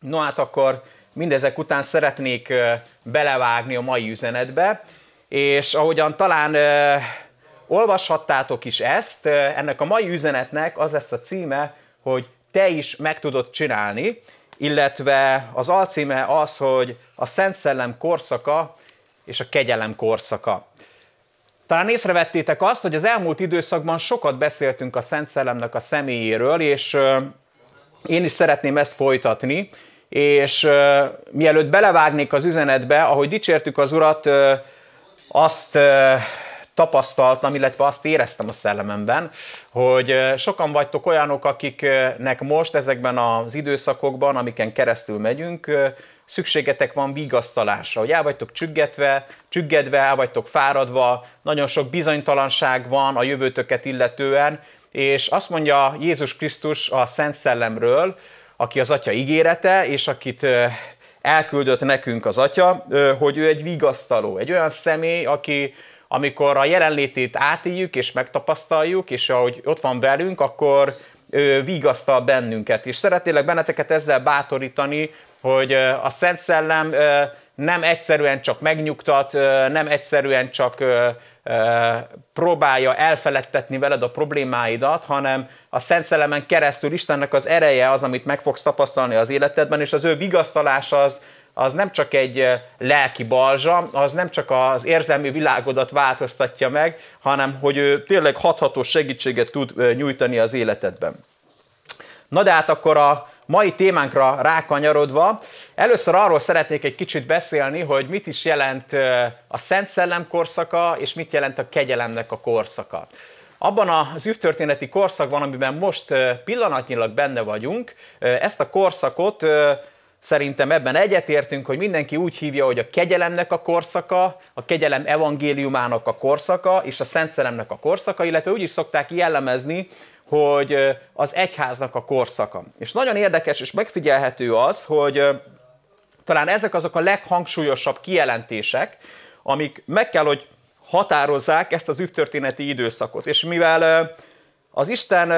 No hát akkor mindezek után szeretnék belevágni a mai üzenetbe, és ahogyan talán olvashattátok is ezt, ennek a mai üzenetnek az lesz a címe, hogy te is meg tudod csinálni, illetve az alcíme az, hogy a Szent Szellem korszaka és a kegyelem korszaka. Talán észrevettétek azt, hogy az elmúlt időszakban sokat beszéltünk a Szent Szellemnek a személyéről, és én is szeretném ezt folytatni, és uh, mielőtt belevágnék az üzenetbe, ahogy dicsértük az Urat, uh, azt uh, tapasztaltam, illetve azt éreztem a szellememben, hogy sokan vagytok olyanok, akiknek most ezekben az időszakokban, amiken keresztül megyünk, szükségetek van vigasztalásra, hogy el vagytok csüggetve, csüggedve, el vagytok fáradva, nagyon sok bizonytalanság van a jövőtöket illetően, és azt mondja Jézus Krisztus a Szent Szellemről, aki az Atya ígérete, és akit elküldött nekünk az Atya, hogy ő egy vigasztaló, egy olyan személy, aki amikor a jelenlétét átéljük és megtapasztaljuk, és ahogy ott van velünk, akkor ő vigasztal bennünket. És szeretnélek benneteket ezzel bátorítani, hogy a Szent Szellem nem egyszerűen csak megnyugtat, nem egyszerűen csak próbálja elfeledtetni veled a problémáidat, hanem a Szent Szellemen keresztül Istennek az ereje az, amit meg fogsz tapasztalni az életedben, és az ő vigasztalás az, az nem csak egy lelki balzsa, az nem csak az érzelmi világodat változtatja meg, hanem hogy ő tényleg hatható segítséget tud nyújtani az életedben. Na de hát akkor a mai témánkra rákanyarodva, először arról szeretnék egy kicsit beszélni, hogy mit is jelent a Szent Szellem korszaka, és mit jelent a kegyelemnek a korszaka. Abban az üvtörténeti korszakban, amiben most pillanatnyilag benne vagyunk, ezt a korszakot Szerintem ebben egyetértünk, hogy mindenki úgy hívja, hogy a kegyelemnek a korszaka, a kegyelem evangéliumának a korszaka, és a Szent Szelemnek a korszaka, illetve úgy is szokták jellemezni, hogy az egyháznak a korszaka. És nagyon érdekes és megfigyelhető az, hogy talán ezek azok a leghangsúlyosabb kijelentések, amik meg kell, hogy határozzák ezt az üvtörténeti időszakot. És mivel az Isten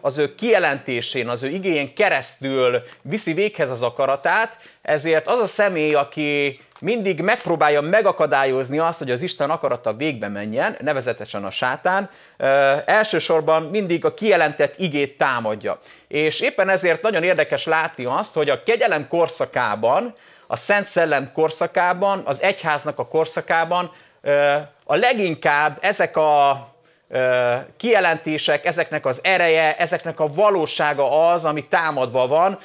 az ő kijelentésén, az ő igényén keresztül viszi véghez az akaratát, ezért az a személy, aki mindig megpróbálja megakadályozni azt, hogy az Isten akarata végbe menjen, nevezetesen a sátán, elsősorban mindig a kijelentett igét támadja. És éppen ezért nagyon érdekes látni azt, hogy a kegyelem korszakában, a Szent Szellem korszakában, az egyháznak a korszakában a leginkább ezek a kijelentések, ezeknek az ereje, ezeknek a valósága az, ami támadva van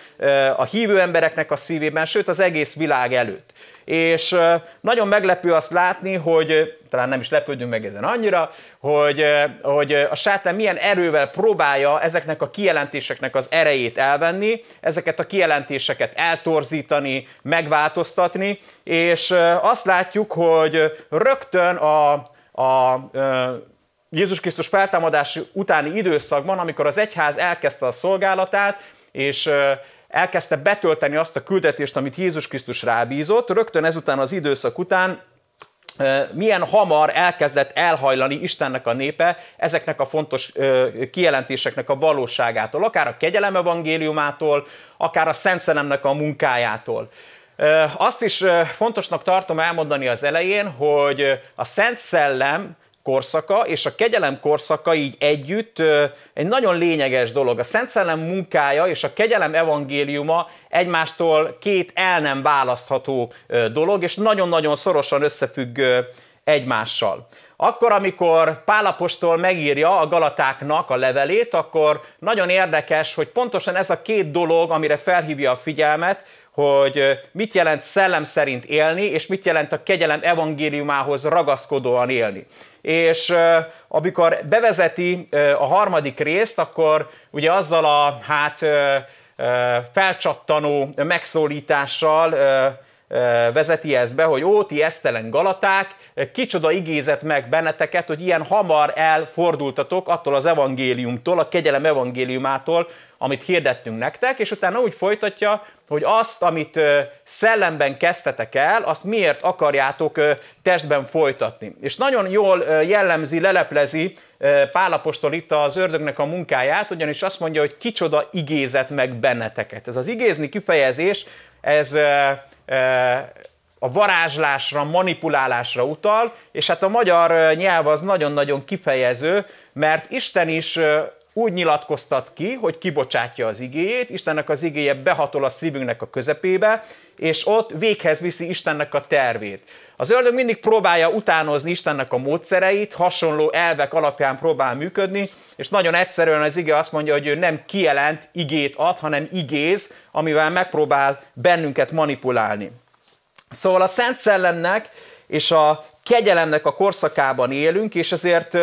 a hívő embereknek a szívében, sőt az egész világ előtt. És nagyon meglepő azt látni, hogy talán nem is lepődünk meg ezen annyira, hogy, hogy a sátán milyen erővel próbálja ezeknek a kijelentéseknek az erejét elvenni, ezeket a kijelentéseket eltorzítani, megváltoztatni, és azt látjuk, hogy rögtön a, a, Jézus Krisztus feltámadás utáni időszakban, amikor az egyház elkezdte a szolgálatát, és elkezdte betölteni azt a küldetést, amit Jézus Krisztus rábízott, rögtön ezután az időszak után milyen hamar elkezdett elhajlani Istennek a népe ezeknek a fontos kijelentéseknek a valóságától, akár a kegyelem evangéliumától, akár a Szent Szelemnek a munkájától. Azt is fontosnak tartom elmondani az elején, hogy a Szent Szellem korszaka és a kegyelem korszaka így együtt egy nagyon lényeges dolog. A Szent Szellem munkája és a kegyelem evangéliuma egymástól két el nem választható dolog, és nagyon-nagyon szorosan összefügg egymással. Akkor, amikor Pálapostól megírja a Galatáknak a levelét, akkor nagyon érdekes, hogy pontosan ez a két dolog, amire felhívja a figyelmet, hogy mit jelent szellem szerint élni, és mit jelent a kegyelem evangéliumához ragaszkodóan élni. És amikor bevezeti a harmadik részt, akkor ugye azzal a hát felcsattanó megszólítással vezeti ezt be, hogy ó, ti esztelen galaták, kicsoda igézet meg benneteket, hogy ilyen hamar elfordultatok attól az evangéliumtól, a kegyelem evangéliumától, amit hirdettünk nektek, és utána úgy folytatja, hogy azt, amit szellemben kezdtetek el, azt miért akarjátok testben folytatni. És nagyon jól jellemzi, leleplezi Pálapostól itt az ördögnek a munkáját, ugyanis azt mondja, hogy kicsoda igézet meg benneteket. Ez az igézni kifejezés, ez a varázslásra, manipulálásra utal, és hát a magyar nyelv az nagyon-nagyon kifejező, mert Isten is úgy nyilatkoztat ki, hogy kibocsátja az igéjét, Istennek az igéje behatol a szívünknek a közepébe, és ott véghez viszi Istennek a tervét. Az ördög mindig próbálja utánozni Istennek a módszereit, hasonló elvek alapján próbál működni, és nagyon egyszerűen az ige azt mondja, hogy ő nem kijelent igét ad, hanem igéz, amivel megpróbál bennünket manipulálni. Szóval a Szent Szellemnek és a kegyelemnek a korszakában élünk, és ezért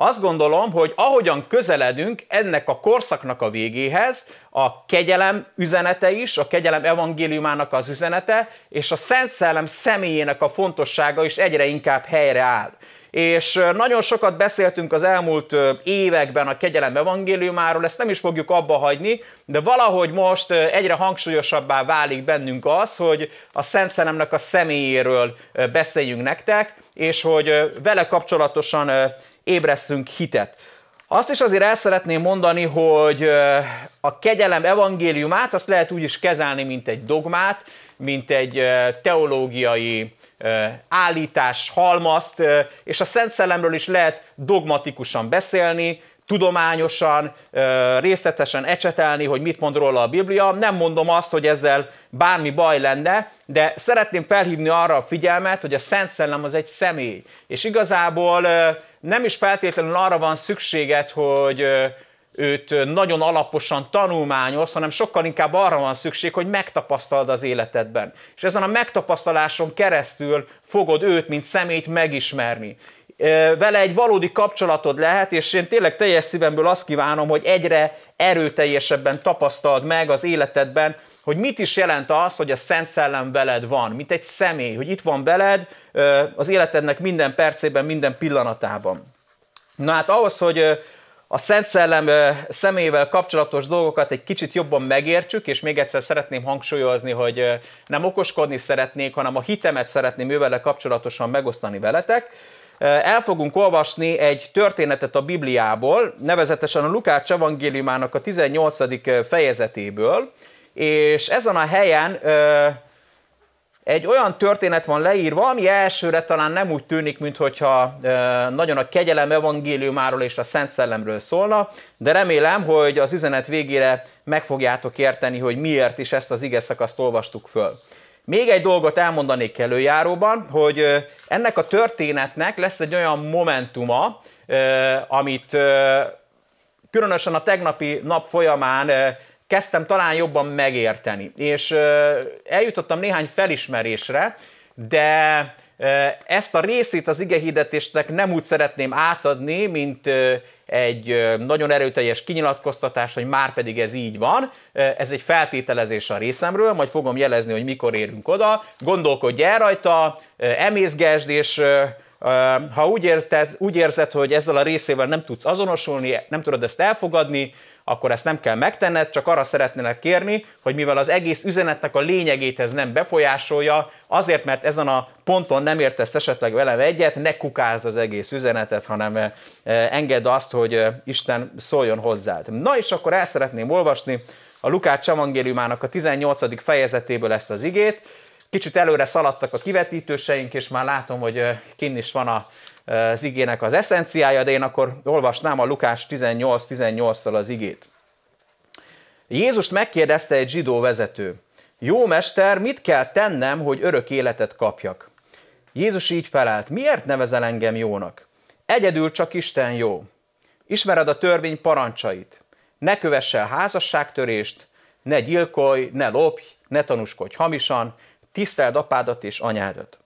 azt gondolom, hogy ahogyan közeledünk ennek a korszaknak a végéhez, a kegyelem üzenete is, a kegyelem evangéliumának az üzenete, és a Szent Szellem személyének a fontossága is egyre inkább helyre áll. És nagyon sokat beszéltünk az elmúlt években a kegyelem evangéliumáról, ezt nem is fogjuk abba hagyni, de valahogy most egyre hangsúlyosabbá válik bennünk az, hogy a Szent Szellemnek a személyéről beszéljünk nektek, és hogy vele kapcsolatosan ébresszünk hitet. Azt is azért el szeretném mondani, hogy a kegyelem evangéliumát azt lehet úgy is kezelni, mint egy dogmát, mint egy teológiai állítás, halmazt, és a Szent Szellemről is lehet dogmatikusan beszélni, tudományosan, részletesen ecsetelni, hogy mit mond róla a Biblia. Nem mondom azt, hogy ezzel bármi baj lenne, de szeretném felhívni arra a figyelmet, hogy a Szent Szellem az egy személy. És igazából nem is feltétlenül arra van szükséged, hogy őt nagyon alaposan tanulmányoz, hanem sokkal inkább arra van szükség, hogy megtapasztald az életedben. És ezen a megtapasztaláson keresztül fogod őt, mint szemét megismerni. Vele egy valódi kapcsolatod lehet, és én tényleg teljes szívemből azt kívánom, hogy egyre erőteljesebben tapasztald meg az életedben, hogy mit is jelent az, hogy a Szent Szellem veled van, mint egy személy, hogy itt van veled az életednek minden percében, minden pillanatában. Na hát ahhoz, hogy a Szent Szellem személyével kapcsolatos dolgokat egy kicsit jobban megértsük, és még egyszer szeretném hangsúlyozni, hogy nem okoskodni szeretnék, hanem a hitemet szeretném ővele kapcsolatosan megosztani veletek. El fogunk olvasni egy történetet a Bibliából, nevezetesen a Lukács evangéliumának a 18. fejezetéből, és ezen a helyen egy olyan történet van leírva, ami elsőre talán nem úgy tűnik, mintha nagyon a kegyelem evangéliumáról és a Szent Szellemről szólna, de remélem, hogy az üzenet végére meg fogjátok érteni, hogy miért is ezt az ige szakaszt olvastuk föl. Még egy dolgot elmondanék előjáróban, hogy ennek a történetnek lesz egy olyan momentuma, amit különösen a tegnapi nap folyamán kezdtem talán jobban megérteni. És eljutottam néhány felismerésre, de ezt a részét az igehirdetésnek nem úgy szeretném átadni, mint egy nagyon erőteljes kinyilatkoztatás, hogy már pedig ez így van. Ez egy feltételezés a részemről, majd fogom jelezni, hogy mikor érünk oda. Gondolkodj el rajta, emészgesd, és ha úgy, érted, úgy érzed, hogy ezzel a részével nem tudsz azonosulni, nem tudod ezt elfogadni, akkor ezt nem kell megtenned, csak arra szeretnének kérni, hogy mivel az egész üzenetnek a lényegét ez nem befolyásolja, azért, mert ezen a ponton nem értesz esetleg velem egyet, ne kukázz az egész üzenetet, hanem eh, engedd azt, hogy eh, Isten szóljon hozzád. Na és akkor el szeretném olvasni a Lukács evangéliumának a 18. fejezetéből ezt az igét. Kicsit előre szaladtak a kivetítőseink, és már látom, hogy eh, kinn is van a az igének az eszenciája, de én akkor olvasnám a Lukás 18-18-tal az igét. Jézust megkérdezte egy zsidó vezető, jó mester, mit kell tennem, hogy örök életet kapjak? Jézus így felelt, miért nevezel engem jónak? Egyedül csak Isten jó. Ismered a törvény parancsait. Ne kövess el házasságtörést, ne gyilkolj, ne lopj, ne tanúskodj hamisan, tiszteld apádat és anyádat.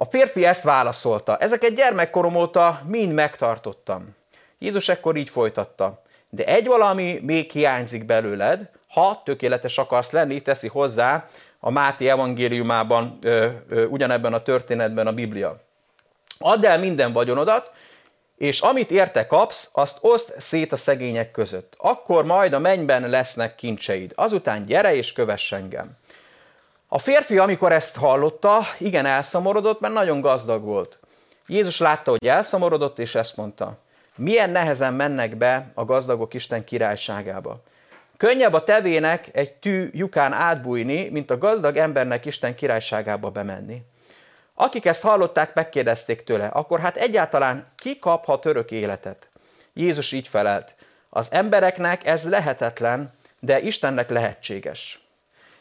A férfi ezt válaszolta, ezeket gyermekkorom óta mind megtartottam. Jézus ekkor így folytatta, de egy valami még hiányzik belőled, ha tökéletes akarsz lenni, teszi hozzá a Máté evangéliumában, ö, ö, ugyanebben a történetben a Biblia. Add el minden vagyonodat, és amit érte kapsz, azt oszt szét a szegények között. Akkor majd a mennyben lesznek kincseid. Azután gyere és kövess engem. A férfi, amikor ezt hallotta, igen elszomorodott, mert nagyon gazdag volt. Jézus látta, hogy elszomorodott, és ezt mondta. Milyen nehezen mennek be a gazdagok Isten királyságába. Könnyebb a tevének egy tű lyukán átbújni, mint a gazdag embernek Isten királyságába bemenni. Akik ezt hallották, megkérdezték tőle, akkor hát egyáltalán ki kaphat örök életet? Jézus így felelt, az embereknek ez lehetetlen, de Istennek lehetséges.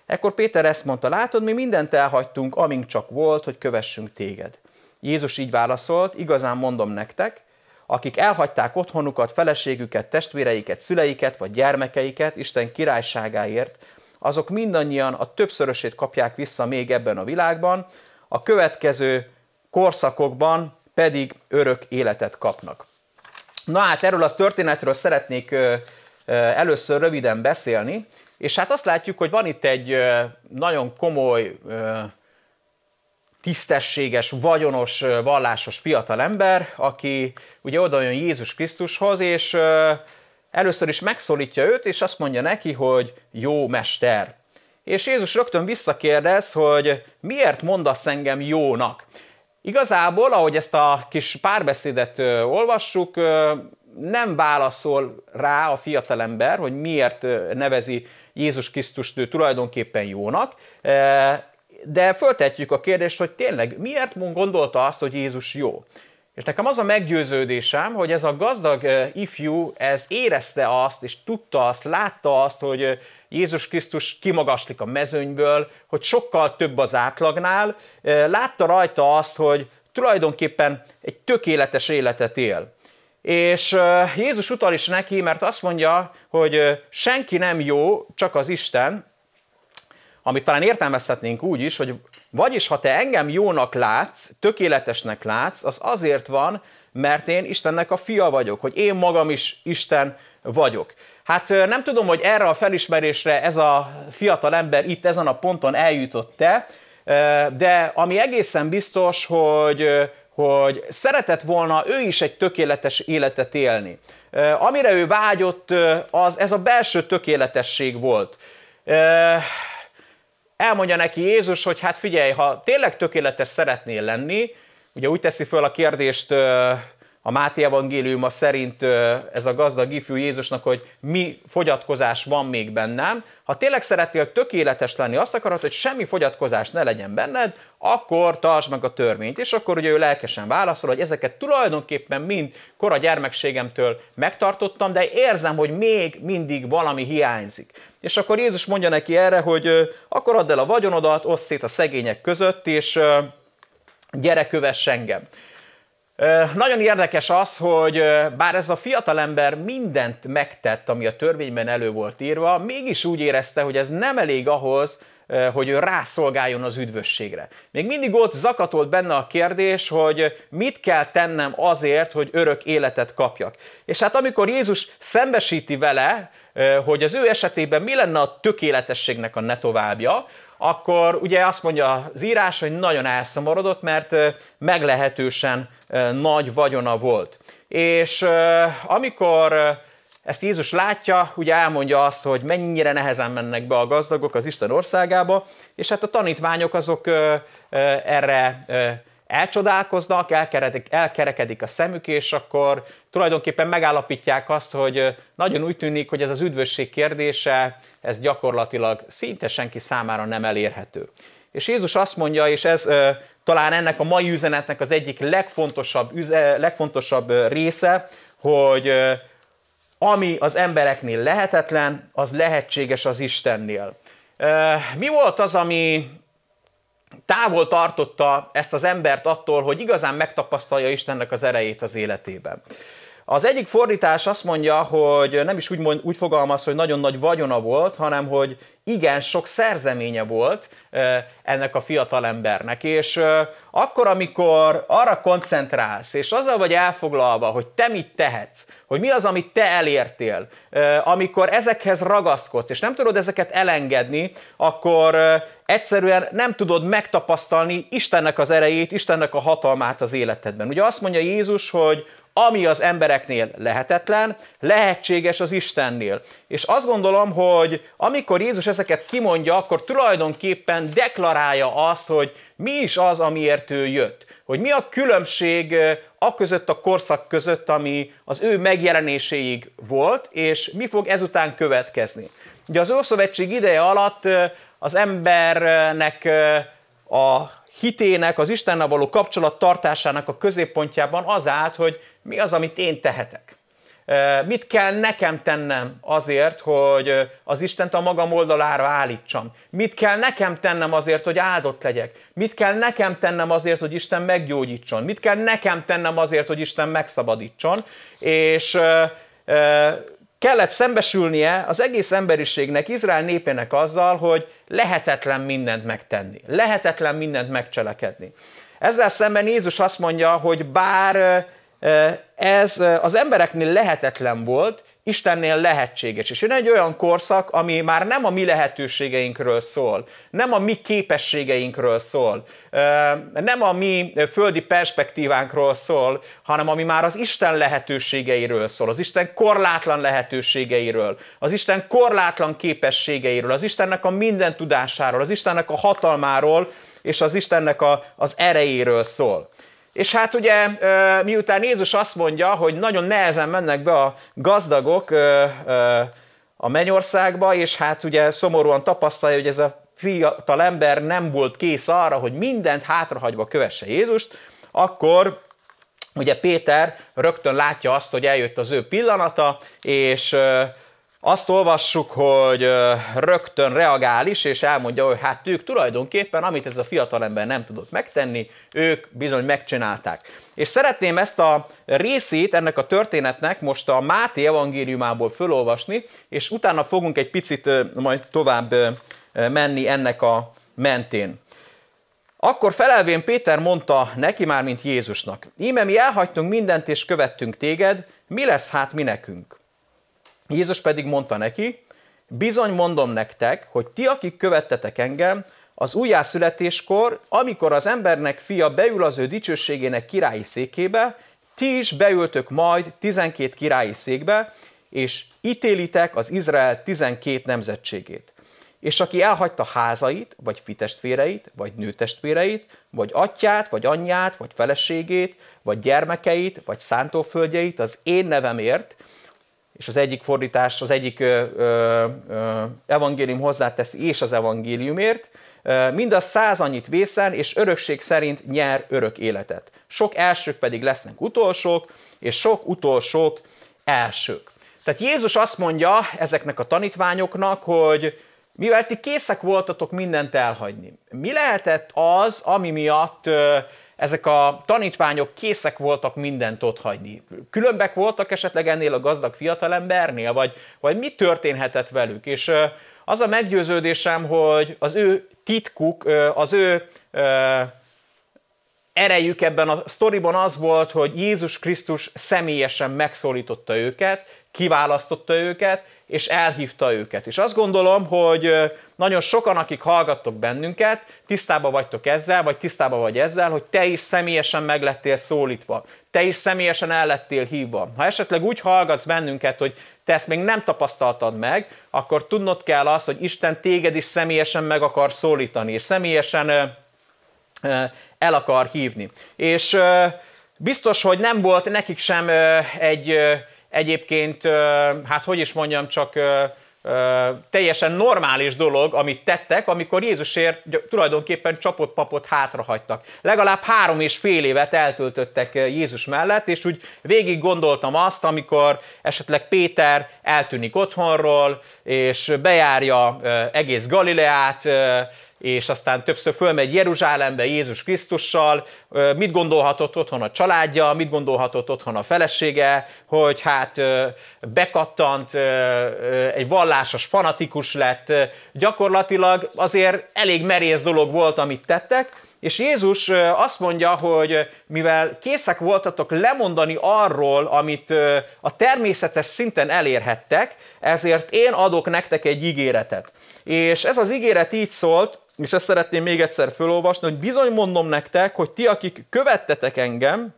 Ekkor Péter ezt mondta, látod, mi mindent elhagytunk, amink csak volt, hogy kövessünk téged. Jézus így válaszolt, igazán mondom nektek, akik elhagyták otthonukat, feleségüket, testvéreiket, szüleiket vagy gyermekeiket Isten királyságáért, azok mindannyian a többszörösét kapják vissza még ebben a világban, a következő korszakokban pedig örök életet kapnak. Na hát erről a történetről szeretnék először röviden beszélni, és hát azt látjuk, hogy van itt egy nagyon komoly, tisztességes, vagyonos, vallásos fiatal ember, aki ugye oda jön Jézus Krisztushoz, és először is megszólítja őt, és azt mondja neki, hogy jó mester. És Jézus rögtön visszakérdez, hogy miért mondasz engem jónak? Igazából, ahogy ezt a kis párbeszédet olvassuk, nem válaszol rá a fiatalember, hogy miért nevezi Jézus Krisztust ő tulajdonképpen jónak, de föltetjük a kérdést, hogy tényleg miért gondolta azt, hogy Jézus jó? És nekem az a meggyőződésem, hogy ez a gazdag ifjú, ez érezte azt, és tudta azt, látta azt, hogy Jézus Krisztus kimagaslik a mezőnyből, hogy sokkal több az átlagnál, látta rajta azt, hogy tulajdonképpen egy tökéletes életet él. És Jézus utal is neki, mert azt mondja, hogy senki nem jó, csak az Isten, amit talán értelmezhetnénk úgy is, hogy vagyis ha te engem jónak látsz, tökéletesnek látsz, az azért van, mert én Istennek a fia vagyok, hogy én magam is Isten vagyok. Hát nem tudom, hogy erre a felismerésre ez a fiatal ember itt ezen a ponton eljutott-e, de ami egészen biztos, hogy, hogy szeretett volna ő is egy tökéletes életet élni. Amire ő vágyott, az ez a belső tökéletesség volt. Elmondja neki Jézus, hogy hát figyelj, ha tényleg tökéletes szeretnél lenni, ugye úgy teszi föl a kérdést a Máté evangéliuma szerint ez a gazdag ifjú Jézusnak, hogy mi fogyatkozás van még bennem. Ha tényleg szeretnél tökéletes lenni, azt akarod, hogy semmi fogyatkozás ne legyen benned, akkor tartsd meg a törvényt. És akkor ugye ő lelkesen válaszol, hogy ezeket tulajdonképpen mind kora gyermekségemtől megtartottam, de érzem, hogy még mindig valami hiányzik. És akkor Jézus mondja neki erre, hogy akkor add el a vagyonodat, osszét szét a szegények között, és gyere, kövess engem. Nagyon érdekes az, hogy bár ez a fiatalember mindent megtett, ami a törvényben elő volt írva, mégis úgy érezte, hogy ez nem elég ahhoz, hogy ő rászolgáljon az üdvösségre. Még mindig ott zakatolt benne a kérdés, hogy mit kell tennem azért, hogy örök életet kapjak. És hát amikor Jézus szembesíti vele, hogy az ő esetében mi lenne a tökéletességnek a ne továbbja, akkor ugye azt mondja az írás, hogy nagyon elszomorodott, mert meglehetősen nagy vagyona volt. És amikor ezt Jézus látja, ugye elmondja azt, hogy mennyire nehezen mennek be a gazdagok az Isten országába, és hát a tanítványok azok erre elcsodálkoznak, elkerekedik, elkerekedik a szemük, és akkor tulajdonképpen megállapítják azt, hogy nagyon úgy tűnik, hogy ez az üdvösség kérdése, ez gyakorlatilag szinte senki számára nem elérhető. És Jézus azt mondja, és ez talán ennek a mai üzenetnek az egyik legfontosabb, üze, legfontosabb része, hogy ami az embereknél lehetetlen, az lehetséges az Istennél. Mi volt az, ami távol tartotta ezt az embert attól, hogy igazán megtapasztalja Istennek az erejét az életében. Az egyik fordítás azt mondja, hogy nem is úgy, mond, úgy fogalmaz, hogy nagyon nagy vagyona volt, hanem hogy igen, sok szerzeménye volt ennek a fiatal embernek. És akkor, amikor arra koncentrálsz, és azzal vagy elfoglalva, hogy te mit tehetsz, hogy mi az, amit te elértél, amikor ezekhez ragaszkodsz, és nem tudod ezeket elengedni, akkor egyszerűen nem tudod megtapasztalni Istennek az erejét, Istennek a hatalmát az életedben. Ugye azt mondja Jézus, hogy ami az embereknél lehetetlen, lehetséges az Istennél. És azt gondolom, hogy amikor Jézus ezeket kimondja, akkor tulajdonképpen deklarálja azt, hogy mi is az, amiért ő jött. Hogy mi a különbség a között a korszak között, ami az ő megjelenéséig volt, és mi fog ezután következni. Ugye az Ószövetség ideje alatt az embernek a hitének, az Istennel való kapcsolat tartásának a középpontjában az állt, hogy mi az, amit én tehetek. Mit kell nekem tennem azért, hogy az Istent a magam oldalára állítsam? Mit kell nekem tennem azért, hogy áldott legyek? Mit kell nekem tennem azért, hogy Isten meggyógyítson? Mit kell nekem tennem azért, hogy Isten megszabadítson? És kellett szembesülnie az egész emberiségnek, Izrael népének azzal, hogy lehetetlen mindent megtenni, lehetetlen mindent megcselekedni. Ezzel szemben Jézus azt mondja, hogy bár ez az embereknél lehetetlen volt, Istennél lehetséges. És jön egy olyan korszak, ami már nem a mi lehetőségeinkről szól, nem a mi képességeinkről szól, nem a mi földi perspektívánkról szól, hanem ami már az Isten lehetőségeiről szól, az Isten korlátlan lehetőségeiről, az Isten korlátlan képességeiről, az Istennek a minden tudásáról, az Istennek a hatalmáról, és az Istennek a, az erejéről szól. És hát ugye miután Jézus azt mondja, hogy nagyon nehezen mennek be a gazdagok a mennyországba, és hát ugye szomorúan tapasztalja, hogy ez a fiatal ember nem volt kész arra, hogy mindent hátrahagyva kövesse Jézust, akkor ugye Péter rögtön látja azt, hogy eljött az ő pillanata, és azt olvassuk, hogy rögtön reagál is, és elmondja, hogy hát ők tulajdonképpen, amit ez a fiatalember nem tudott megtenni, ők bizony megcsinálták. És szeretném ezt a részét ennek a történetnek most a Máté evangéliumából fölolvasni, és utána fogunk egy picit majd tovább menni ennek a mentén. Akkor felelvén Péter mondta neki már, mint Jézusnak, íme mi elhagytunk mindent és követtünk téged, mi lesz hát mi nekünk? Jézus pedig mondta neki, bizony mondom nektek, hogy ti, akik követtetek engem, az újjászületéskor, amikor az embernek fia beül az ő dicsőségének királyi székébe, ti is beültök majd 12 királyi székbe, és ítélitek az Izrael 12 nemzetségét. És aki elhagyta házait, vagy fitestvéreit, vagy nőtestvéreit, vagy atyát, vagy anyját, vagy feleségét, vagy gyermekeit, vagy szántóföldjeit az én nevemért, és az egyik fordítás, az egyik ö, ö, evangélium hozzáteszi, és az evangéliumért, mind a száz annyit vészen, és örökség szerint nyer örök életet. Sok elsők pedig lesznek utolsók, és sok utolsók elsők. Tehát Jézus azt mondja ezeknek a tanítványoknak, hogy mivel ti készek voltatok mindent elhagyni, mi lehetett az, ami miatt ezek a tanítványok készek voltak mindent ott hagyni. Különbek voltak esetleg ennél a gazdag fiatalembernél, vagy, vagy mi történhetett velük? És az a meggyőződésem, hogy az ő titkuk, az ő erejük ebben a sztoriban az volt, hogy Jézus Krisztus személyesen megszólította őket, kiválasztotta őket, és elhívta őket. És azt gondolom, hogy nagyon sokan, akik hallgattok bennünket, tisztában vagytok ezzel, vagy tisztában vagy ezzel, hogy te is személyesen meg lettél szólítva. Te is személyesen el lettél hívva. Ha esetleg úgy hallgatsz bennünket, hogy te ezt még nem tapasztaltad meg, akkor tudnod kell azt, hogy Isten téged is személyesen meg akar szólítani, és személyesen el akar hívni. És biztos, hogy nem volt nekik sem egy egyébként, hát hogy is mondjam, csak teljesen normális dolog, amit tettek, amikor Jézusért tulajdonképpen csapott papot hátrahagytak. Legalább három és fél évet eltöltöttek Jézus mellett, és úgy végig gondoltam azt, amikor esetleg Péter eltűnik otthonról, és bejárja egész Galileát, és aztán többször fölmegy Jeruzsálembe Jézus Krisztussal, mit gondolhatott otthon a családja, mit gondolhatott otthon a felesége, hogy hát bekattant, egy vallásos fanatikus lett, gyakorlatilag azért elég merész dolog volt, amit tettek, és Jézus azt mondja, hogy mivel készek voltatok lemondani arról, amit a természetes szinten elérhettek, ezért én adok nektek egy ígéretet. És ez az ígéret így szólt, és ezt szeretném még egyszer felolvasni, hogy bizony mondom nektek, hogy ti, akik követtetek engem,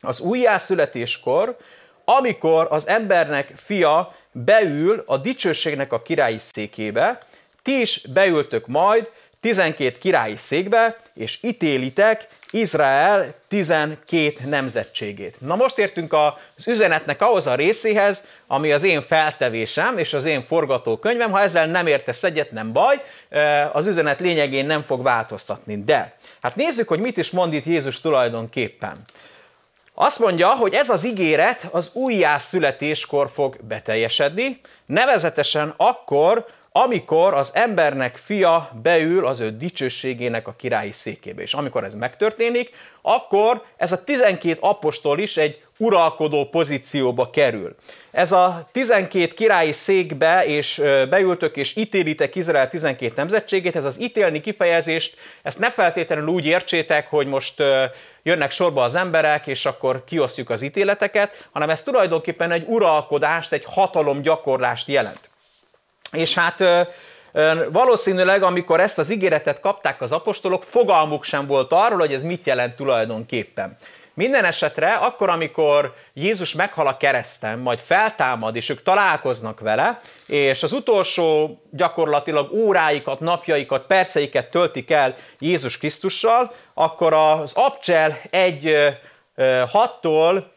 az újjászületéskor, amikor az embernek fia beül a dicsőségnek a királyi székébe, ti is beültök majd 12 királyi székbe, és ítélitek Izrael 12 nemzetségét. Na most értünk az üzenetnek ahhoz a részéhez, ami az én feltevésem és az én forgatókönyvem. Ha ezzel nem értesz egyet, nem baj, az üzenet lényegén nem fog változtatni. De, hát nézzük, hogy mit is mond itt Jézus tulajdonképpen. Azt mondja, hogy ez az ígéret az újjászületéskor fog beteljesedni, nevezetesen akkor, amikor az embernek fia beül az ő dicsőségének a királyi székébe. És amikor ez megtörténik, akkor ez a 12 apostol is egy uralkodó pozícióba kerül. Ez a 12 királyi székbe és beültök és ítélitek Izrael 12 nemzetségét, ez az ítélni kifejezést, ezt ne feltétlenül úgy értsétek, hogy most jönnek sorba az emberek, és akkor kiosztjuk az ítéleteket, hanem ez tulajdonképpen egy uralkodást, egy hatalomgyakorlást jelent. És hát valószínűleg, amikor ezt az ígéretet kapták az apostolok, fogalmuk sem volt arról, hogy ez mit jelent tulajdonképpen. Minden esetre akkor, amikor Jézus meghal a kereszten, majd feltámad, és ők találkoznak vele, és az utolsó gyakorlatilag óráikat, napjaikat, perceiket töltik el Jézus Krisztussal, akkor az Abcsel egy hattól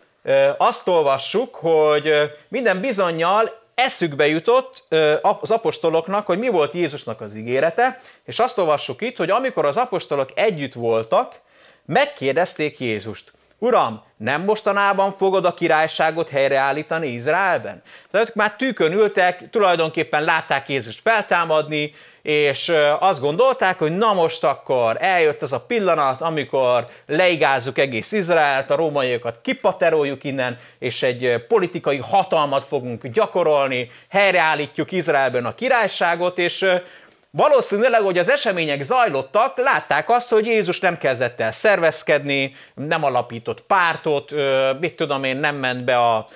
azt olvassuk, hogy minden bizonyal eszükbe jutott az apostoloknak, hogy mi volt Jézusnak az ígérete, és azt olvassuk itt, hogy amikor az apostolok együtt voltak, megkérdezték Jézust, Uram, nem mostanában fogod a királyságot helyreállítani Izraelben? Tehát ők már tűkön ültek, tulajdonképpen látták Jézust feltámadni, és azt gondolták, hogy na most akkor eljött az a pillanat, amikor leigázzuk egész Izraelt, a rómaiakat kipateroljuk innen, és egy politikai hatalmat fogunk gyakorolni, helyreállítjuk Izraelben a királyságot, és Valószínűleg, hogy az események zajlottak, látták azt, hogy Jézus nem kezdett el szervezkedni, nem alapított pártot, mit tudom én, nem ment be a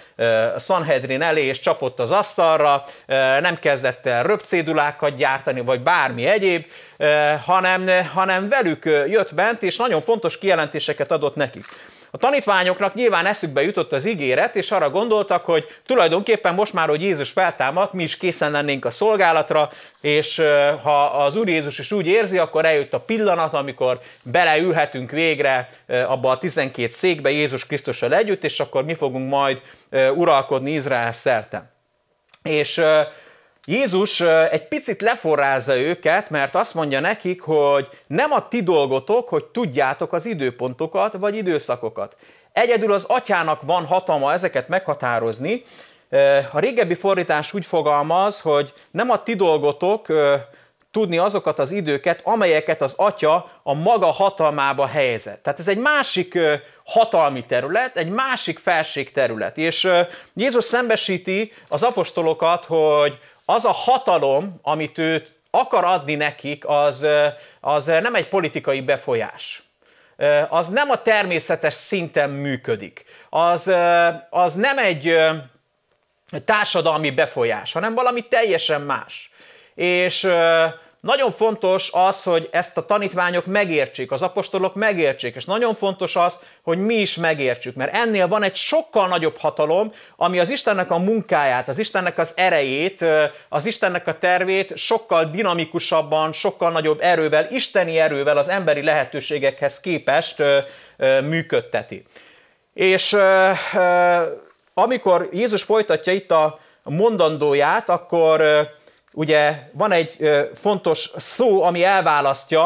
Sanhedrin elé és csapott az asztalra, nem kezdett el röpcédulákat gyártani, vagy bármi egyéb, hanem, hanem velük jött bent, és nagyon fontos kijelentéseket adott nekik. A tanítványoknak nyilván eszükbe jutott az ígéret, és arra gondoltak, hogy tulajdonképpen most már, hogy Jézus feltámadt, mi is készen lennénk a szolgálatra, és ha az Úr Jézus is úgy érzi, akkor eljött a pillanat, amikor beleülhetünk végre abba a 12 székbe Jézus Krisztussal együtt, és akkor mi fogunk majd uralkodni Izrael szerte. És Jézus egy picit leforrázza őket, mert azt mondja nekik, hogy nem a ti dolgotok, hogy tudjátok az időpontokat vagy időszakokat. Egyedül az atyának van hatalma ezeket meghatározni. A régebbi fordítás úgy fogalmaz, hogy nem a ti dolgotok tudni azokat az időket, amelyeket az atya a maga hatalmába helyezett. Tehát ez egy másik hatalmi terület, egy másik felség terület. És Jézus szembesíti az apostolokat, hogy az a hatalom, amit ő akar adni nekik, az, az nem egy politikai befolyás. Az nem a természetes szinten működik. Az, az nem egy társadalmi befolyás, hanem valami teljesen más. És nagyon fontos az, hogy ezt a tanítványok megértsék, az apostolok megértsék, és nagyon fontos az, hogy mi is megértsük, mert ennél van egy sokkal nagyobb hatalom, ami az Istennek a munkáját, az Istennek az erejét, az Istennek a tervét sokkal dinamikusabban, sokkal nagyobb erővel, isteni erővel az emberi lehetőségekhez képest működteti. És amikor Jézus folytatja itt a mondandóját, akkor ugye van egy fontos szó, ami elválasztja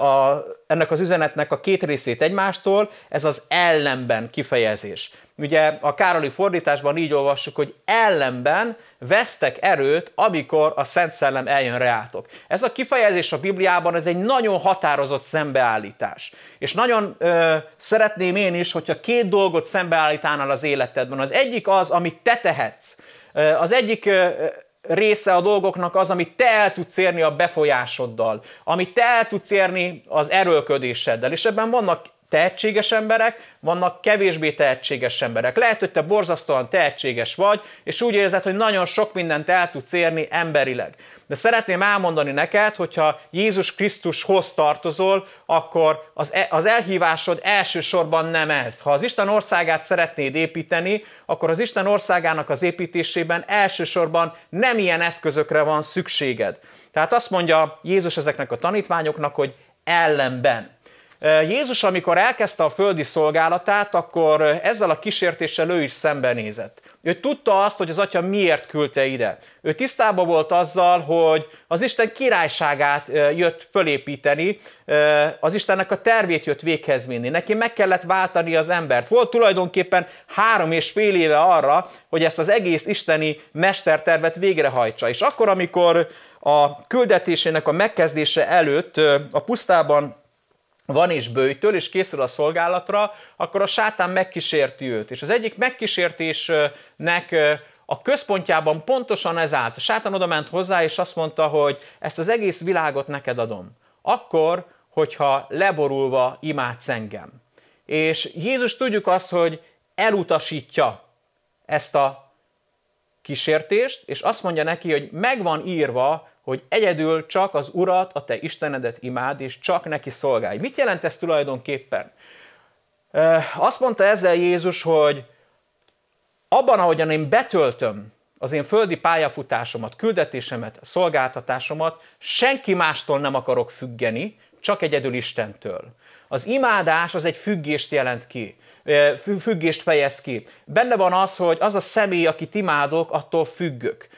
a, ennek az üzenetnek a két részét egymástól, ez az ellenben kifejezés. Ugye a Károli fordításban így olvassuk, hogy ellenben vesztek erőt, amikor a Szent Szellem eljön reátok. Ez a kifejezés a Bibliában, ez egy nagyon határozott szembeállítás. És nagyon ö, szeretném én is, hogyha két dolgot szembeállítánál az életedben. Az egyik az, amit te tehetsz. Az egyik része a dolgoknak az, amit te el tudsz érni a befolyásoddal, amit te el tudsz érni az erőlködéseddel, és ebben vannak tehetséges emberek, vannak kevésbé tehetséges emberek. Lehet, hogy te borzasztóan tehetséges vagy, és úgy érzed, hogy nagyon sok mindent el tudsz érni emberileg. De szeretném elmondani neked, hogyha Jézus Krisztushoz tartozol, akkor az, e, az elhívásod elsősorban nem ez. Ha az Isten országát szeretnéd építeni, akkor az Isten országának az építésében elsősorban nem ilyen eszközökre van szükséged. Tehát azt mondja Jézus ezeknek a tanítványoknak, hogy ellenben. Jézus, amikor elkezdte a földi szolgálatát, akkor ezzel a kísértéssel ő is szembenézett. Ő tudta azt, hogy az atya miért küldte ide. Ő tisztában volt azzal, hogy az Isten királyságát jött fölépíteni, az Istennek a tervét jött véghez vinni. Neki meg kellett váltani az embert. Volt tulajdonképpen három és fél éve arra, hogy ezt az egész isteni mestertervet végrehajtsa. És akkor, amikor a küldetésének a megkezdése előtt a pusztában van és bőjtől, és készül a szolgálatra, akkor a sátán megkísérti őt. És az egyik megkísértésnek a központjában pontosan ez állt. A sátán oda ment hozzá, és azt mondta, hogy ezt az egész világot neked adom. Akkor, hogyha leborulva imádsz engem. És Jézus tudjuk azt, hogy elutasítja ezt a kísértést, és azt mondja neki, hogy megvan írva, hogy egyedül csak az Urat, a te Istenedet imád, és csak neki szolgálj. Mit jelent ez tulajdonképpen? Azt mondta ezzel Jézus, hogy abban, ahogyan én betöltöm az én földi pályafutásomat, küldetésemet, szolgáltatásomat, senki mástól nem akarok függeni, csak egyedül Istentől. Az imádás az egy függést jelent ki, függést fejez ki. Benne van az, hogy az a személy, akit imádok, attól függök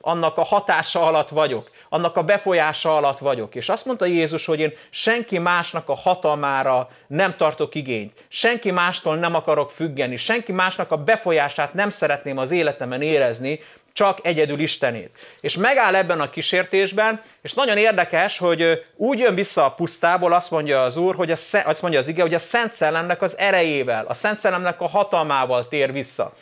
annak a hatása alatt vagyok, annak a befolyása alatt vagyok. És azt mondta Jézus, hogy én senki másnak a hatalmára nem tartok igényt, senki mástól nem akarok függeni, senki másnak a befolyását nem szeretném az életemen érezni, csak egyedül Istenét. És megáll ebben a kísértésben, és nagyon érdekes, hogy úgy jön vissza a pusztából, azt mondja az Úr, hogy a, azt mondja az ige, hogy a Szent Szellemnek az erejével, a Szent Szellemnek a hatalmával tér vissza.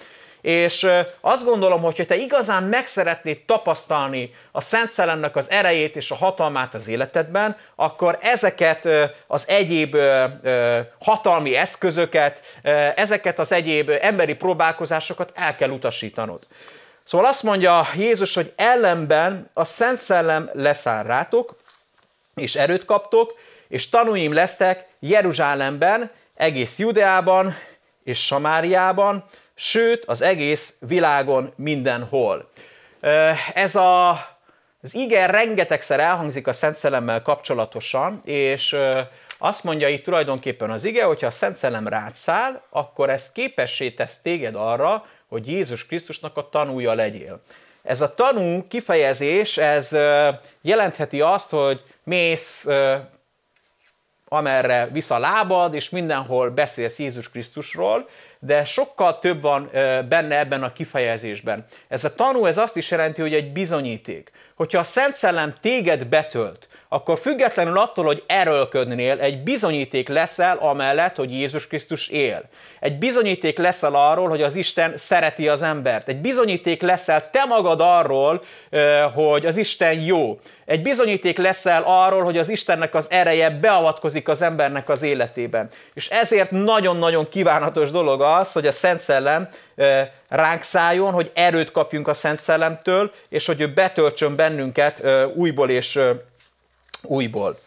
És azt gondolom, hogy te igazán meg szeretnéd tapasztalni a Szent Szellemnek az erejét és a hatalmát az életedben, akkor ezeket az egyéb hatalmi eszközöket, ezeket az egyéb emberi próbálkozásokat el kell utasítanod. Szóval azt mondja Jézus, hogy ellenben a Szent Szellem leszáll rátok, és erőt kaptok, és tanúim lesztek Jeruzsálemben, egész Judeában és Samáriában, sőt az egész világon mindenhol. Ez a, az igen rengetegszer elhangzik a Szent Szellemmel kapcsolatosan, és azt mondja itt tulajdonképpen az ige, hogyha a Szent Szellem rád akkor ez képessé tesz téged arra, hogy Jézus Krisztusnak a tanúja legyél. Ez a tanú kifejezés, ez jelentheti azt, hogy mész amerre vissza lábad, és mindenhol beszélsz Jézus Krisztusról, de sokkal több van benne ebben a kifejezésben. Ez a tanú, ez azt is jelenti, hogy egy bizonyíték. Hogyha a Szent Szellem téged betölt, akkor függetlenül attól, hogy erőlködnél, egy bizonyíték leszel amellett, hogy Jézus Krisztus él. Egy bizonyíték leszel arról, hogy az Isten szereti az embert. Egy bizonyíték leszel te magad arról, hogy az Isten jó. Egy bizonyíték leszel arról, hogy az Istennek az ereje beavatkozik az embernek az életében. És ezért nagyon-nagyon kívánatos dolog az, hogy a Szent Szellem ránk szálljon, hogy erőt kapjunk a Szent Szellemtől, és hogy ő betöltsön bennünket újból és újból.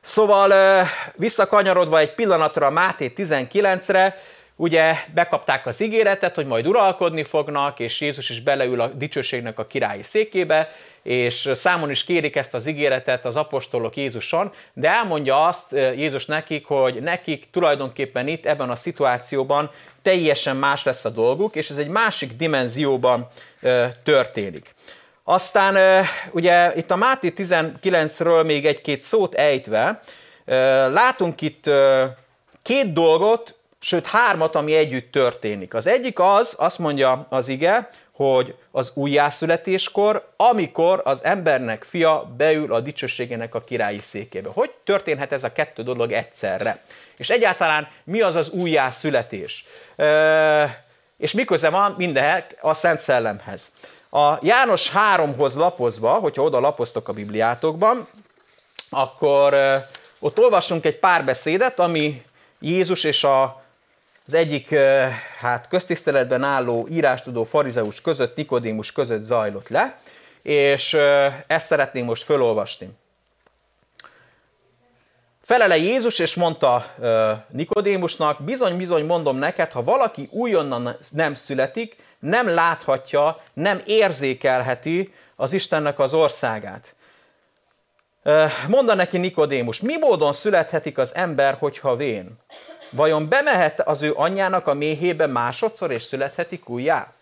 Szóval visszakanyarodva egy pillanatra a Máté 19-re, ugye bekapták az ígéretet, hogy majd uralkodni fognak, és Jézus is beleül a dicsőségnek a királyi székébe, és számon is kérik ezt az ígéretet az apostolok Jézuson, de elmondja azt Jézus nekik, hogy nekik tulajdonképpen itt ebben a szituációban teljesen más lesz a dolguk, és ez egy másik dimenzióban történik. Aztán ugye itt a Máté 19-ről még egy-két szót ejtve, látunk itt két dolgot, sőt hármat, ami együtt történik. Az egyik az, azt mondja az ige, hogy az újjászületéskor, amikor az embernek fia beül a dicsőségének a királyi székébe. Hogy történhet ez a kettő dolog egyszerre? És egyáltalán mi az az újjászületés? És miközben van minden a Szent Szellemhez. A János 3-hoz lapozva, hogyha oda lapoztok a Bibliátokban, akkor ott olvasunk egy pár beszédet, ami Jézus és a, az egyik hát, köztiszteletben álló írástudó farizeus között, Nikodémus között zajlott le, és ezt szeretném most fölolvasni. Felele Jézus, és mondta Nikodémusnak, bizony-bizony mondom neked, ha valaki újonnan nem születik, nem láthatja, nem érzékelheti az Istennek az országát. Monda neki Nikodémus, mi módon születhetik az ember, hogyha vén? Vajon bemehet az ő anyjának a méhébe másodszor, és születhetik újjá?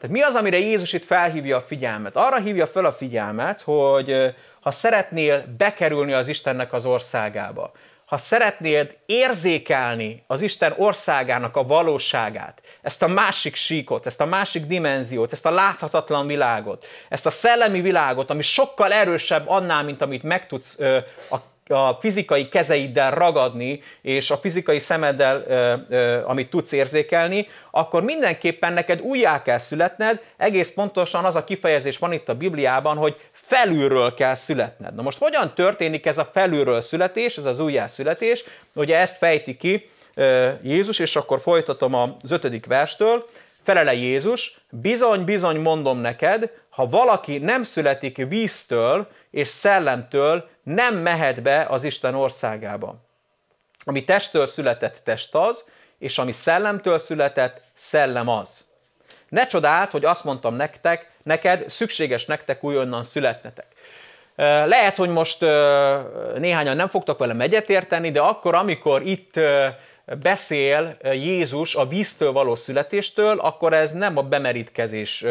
Tehát mi az, amire Jézus itt felhívja a figyelmet? Arra hívja fel a figyelmet, hogy ha szeretnél bekerülni az Istennek az országába, ha szeretnéd érzékelni az Isten országának a valóságát, ezt a másik síkot, ezt a másik dimenziót, ezt a láthatatlan világot, ezt a szellemi világot, ami sokkal erősebb annál, mint amit meg tudsz a a fizikai kezeiddel ragadni, és a fizikai szemeddel, amit tudsz érzékelni, akkor mindenképpen neked újjá kell születned, egész pontosan az a kifejezés van itt a Bibliában, hogy felülről kell születned. Na most hogyan történik ez a felülről születés, ez az újjászületés? Ugye ezt fejti ki Jézus, és akkor folytatom az ötödik verstől. Felele Jézus, bizony, bizony mondom neked, ha valaki nem születik víztől és szellemtől, nem mehet be az Isten országába. Ami testtől született, test az, és ami szellemtől született, szellem az. Ne csodáld, hogy azt mondtam nektek, neked szükséges nektek újonnan születnetek. Lehet, hogy most néhányan nem fogtak velem egyetérteni, de akkor, amikor itt beszél Jézus a víztől való születéstől, akkor ez nem a bemerítkezés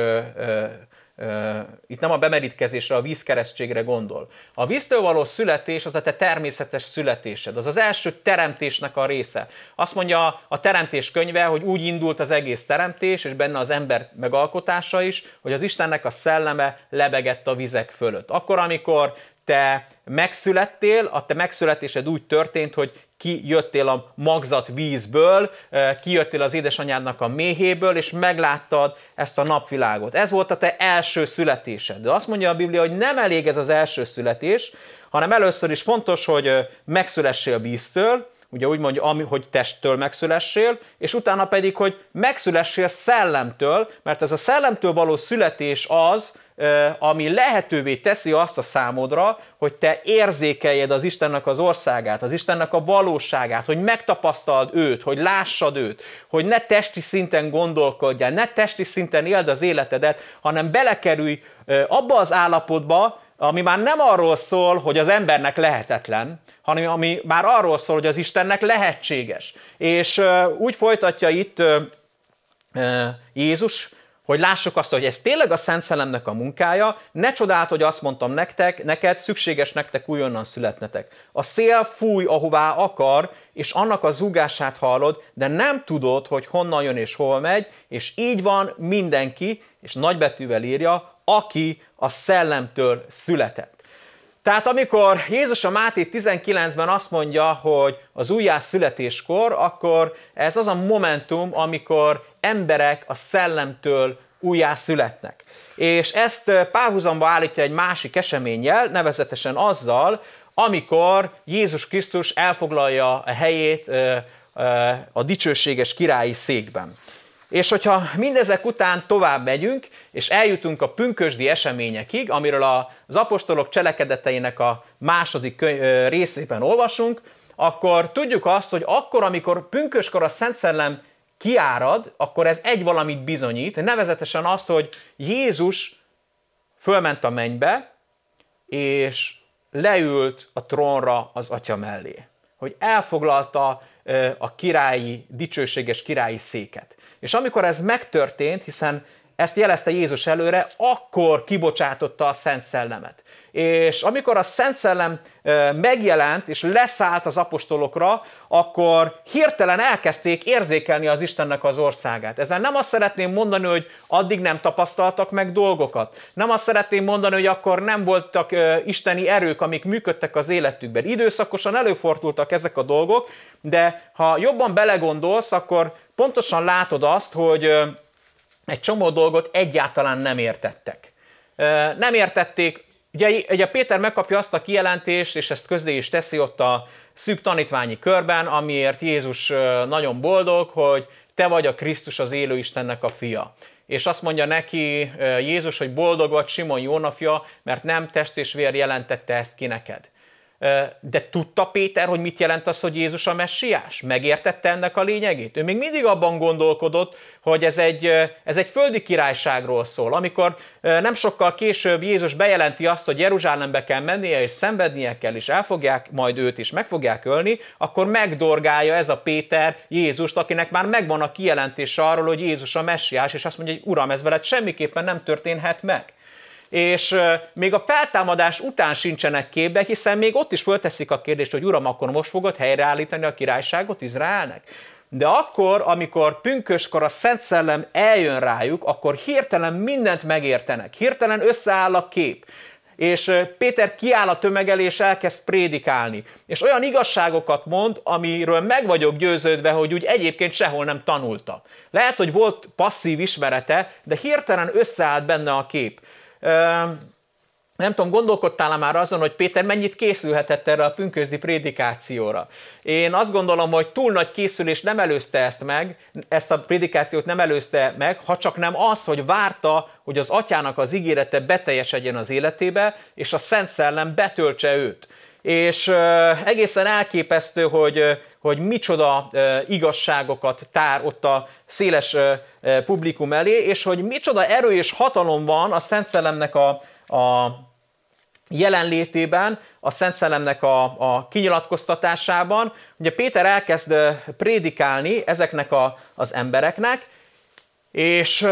itt nem a bemerítkezésre, a vízkeresztségre gondol. A víztől való születés az a te természetes születésed, az az első teremtésnek a része. Azt mondja a teremtés könyve, hogy úgy indult az egész teremtés, és benne az ember megalkotása is, hogy az Istennek a szelleme lebegett a vizek fölött. Akkor, amikor te megszülettél, a te megszületésed úgy történt, hogy kijöttél a magzat vízből, kijöttél az édesanyádnak a méhéből, és megláttad ezt a napvilágot. Ez volt a te első születésed. De azt mondja a Biblia, hogy nem elég ez az első születés, hanem először is fontos, hogy megszülessél víztől, ugye úgy mondja, hogy testtől megszülessél, és utána pedig, hogy megszülessél szellemtől, mert ez a szellemtől való születés az, ami lehetővé teszi azt a számodra, hogy te érzékeljed az Istennek az országát, az Istennek a valóságát, hogy megtapasztald őt, hogy lássad őt, hogy ne testi szinten gondolkodjál, ne testi szinten éld az életedet, hanem belekerülj abba az állapotba, ami már nem arról szól, hogy az embernek lehetetlen, hanem ami már arról szól, hogy az Istennek lehetséges. És úgy folytatja itt Jézus, hogy lássuk azt, hogy ez tényleg a Szent Szellemnek a munkája, ne csodált, hogy azt mondtam nektek, neked szükséges nektek újonnan születnetek. A szél fúj, ahová akar, és annak a zúgását hallod, de nem tudod, hogy honnan jön és hol megy, és így van mindenki, és nagybetűvel írja, aki a szellemtől született. Tehát amikor Jézus a Máté 19-ben azt mondja, hogy az újjászületéskor, akkor ez az a momentum, amikor emberek a szellemtől újjászületnek. És ezt párhuzamba állítja egy másik eseménnyel, nevezetesen azzal, amikor Jézus Krisztus elfoglalja a helyét a dicsőséges királyi székben. És hogyha mindezek után tovább megyünk, és eljutunk a pünkösdi eseményekig, amiről az apostolok cselekedeteinek a második részében olvasunk, akkor tudjuk azt, hogy akkor, amikor pünköskor a Szent Szellem kiárad, akkor ez egy valamit bizonyít, nevezetesen azt, hogy Jézus fölment a mennybe, és leült a trónra az atya mellé. Hogy elfoglalta a királyi, dicsőséges királyi széket. És amikor ez megtörtént, hiszen ezt jelezte Jézus előre, akkor kibocsátotta a Szent Szellemet. És amikor a Szent Szellem megjelent és leszállt az apostolokra, akkor hirtelen elkezdték érzékelni az Istennek az országát. Ezzel nem azt szeretném mondani, hogy addig nem tapasztaltak meg dolgokat. Nem azt szeretném mondani, hogy akkor nem voltak isteni erők, amik működtek az életükben. Időszakosan előfordultak ezek a dolgok, de ha jobban belegondolsz, akkor pontosan látod azt, hogy egy csomó dolgot egyáltalán nem értettek. Nem értették, ugye, ugye Péter megkapja azt a kijelentést, és ezt közé is teszi ott a szűk tanítványi körben, amiért Jézus nagyon boldog, hogy te vagy a Krisztus az élő Istennek a fia. és azt mondja neki Jézus, hogy boldog vagy Simon Jónafja, mert nem test és vér jelentette ezt ki neked. De tudta Péter, hogy mit jelent az, hogy Jézus a messiás? Megértette ennek a lényegét? Ő még mindig abban gondolkodott, hogy ez egy, ez egy földi királyságról szól. Amikor nem sokkal később Jézus bejelenti azt, hogy Jeruzsálembe kell mennie, és szenvednie kell, és elfogják majd őt is, meg fogják ölni, akkor megdorgálja ez a Péter Jézust, akinek már megvan a kijelentése arról, hogy Jézus a messiás, és azt mondja, hogy Uram, ez veled semmiképpen nem történhet meg és még a feltámadás után sincsenek képbe, hiszen még ott is fölteszik a kérdést, hogy uram, akkor most fogod helyreállítani a királyságot Izraelnek? De akkor, amikor pünköskor a Szent Szellem eljön rájuk, akkor hirtelen mindent megértenek, hirtelen összeáll a kép. És Péter kiáll a tömegel, és elkezd prédikálni. És olyan igazságokat mond, amiről meg vagyok győződve, hogy úgy egyébként sehol nem tanulta. Lehet, hogy volt passzív ismerete, de hirtelen összeállt benne a kép nem tudom, gondolkodtál már azon, hogy Péter mennyit készülhetett erre a pünkösdi prédikációra. Én azt gondolom, hogy túl nagy készülés nem előzte ezt meg, ezt a prédikációt nem előzte meg, ha csak nem az, hogy várta, hogy az atyának az ígérete beteljesedjen az életébe, és a Szent Szellem betöltse őt. És egészen elképesztő, hogy, hogy micsoda igazságokat tár ott a széles publikum elé, és hogy micsoda erő és hatalom van a Szent Szellemnek a, a jelenlétében, a Szent Szellemnek a, a kinyilatkoztatásában. Ugye Péter elkezd prédikálni ezeknek a, az embereknek, és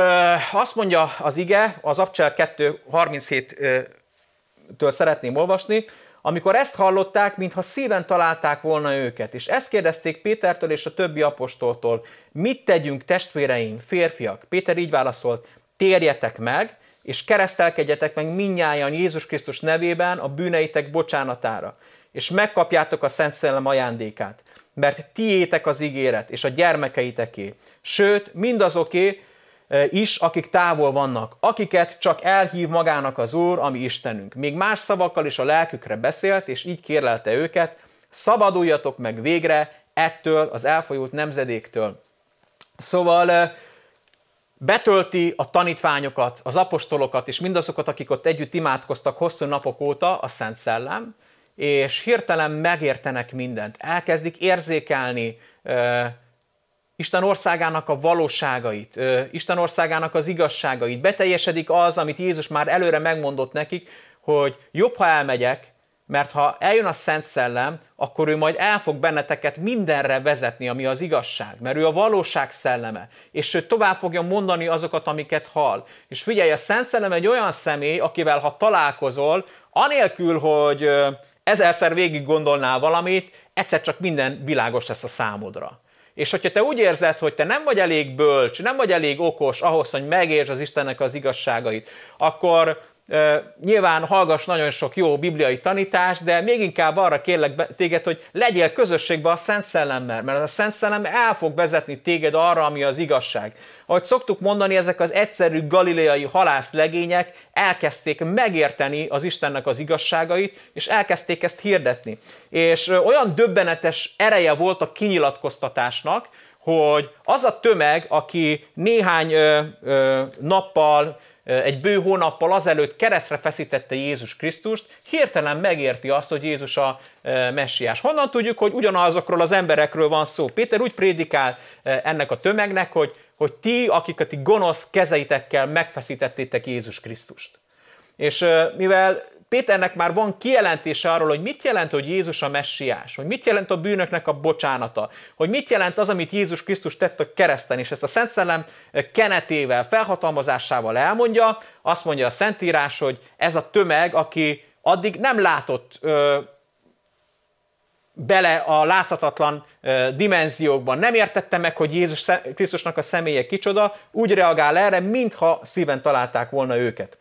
azt mondja az ige, az Abcsel 2.37-től szeretném olvasni, amikor ezt hallották, mintha szíven találták volna őket, és ezt kérdezték Pétertől és a többi apostoltól, mit tegyünk testvéreim, férfiak? Péter így válaszolt, térjetek meg, és keresztelkedjetek meg minnyáján Jézus Krisztus nevében a bűneitek bocsánatára, és megkapjátok a Szent Szellem ajándékát, mert tiétek az ígéret, és a gyermekeiteké, sőt, mindazoké, is, akik távol vannak, akiket csak elhív magának az Úr, ami Istenünk. Még más szavakkal is a lelkükre beszélt, és így kérlelte őket, szabaduljatok meg végre ettől az elfolyult nemzedéktől. Szóval betölti a tanítványokat, az apostolokat és mindazokat, akik ott együtt imádkoztak hosszú napok óta a Szent Szellem, és hirtelen megértenek mindent, elkezdik érzékelni Isten országának a valóságait, Isten országának az igazságait. Beteljesedik az, amit Jézus már előre megmondott nekik, hogy jobb, ha elmegyek, mert ha eljön a Szent Szellem, akkor ő majd el fog benneteket mindenre vezetni, ami az igazság, mert ő a valóság szelleme, és ő tovább fogja mondani azokat, amiket hall. És figyelj, a Szent Szellem egy olyan személy, akivel ha találkozol, anélkül, hogy ezerszer végig gondolnál valamit, egyszer csak minden világos lesz a számodra. És hogyha te úgy érzed, hogy te nem vagy elég bölcs, nem vagy elég okos ahhoz, hogy megértsd az Istennek az igazságait, akkor nyilván hallgass nagyon sok jó bibliai tanítást, de még inkább arra kérlek téged, hogy legyél közösségbe a Szent Szellemmel, mert a Szent Szellem el fog vezetni téged arra, ami az igazság. Ahogy szoktuk mondani, ezek az egyszerű galileai halászlegények elkezdték megérteni az Istennek az igazságait, és elkezdték ezt hirdetni. És olyan döbbenetes ereje volt a kinyilatkoztatásnak, hogy az a tömeg, aki néhány ö, ö, nappal, egy bő hónappal azelőtt keresztre feszítette Jézus Krisztust, hirtelen megérti azt, hogy Jézus a messiás. Honnan tudjuk, hogy ugyanazokról az emberekről van szó? Péter úgy prédikál ennek a tömegnek, hogy, hogy ti, akiket gonosz kezeitekkel megfeszítettétek Jézus Krisztust. És mivel Péternek már van kijelentése arról, hogy mit jelent, hogy Jézus a messiás, hogy mit jelent a bűnöknek a bocsánata, hogy mit jelent az, amit Jézus Krisztus tett a kereszten, és ezt a Szent Szellem kenetével, felhatalmazásával elmondja, azt mondja a Szentírás, hogy ez a tömeg, aki addig nem látott ö, bele a láthatatlan ö, dimenziókban, nem értette meg, hogy Jézus Krisztusnak a személye kicsoda, úgy reagál erre, mintha szíven találták volna őket.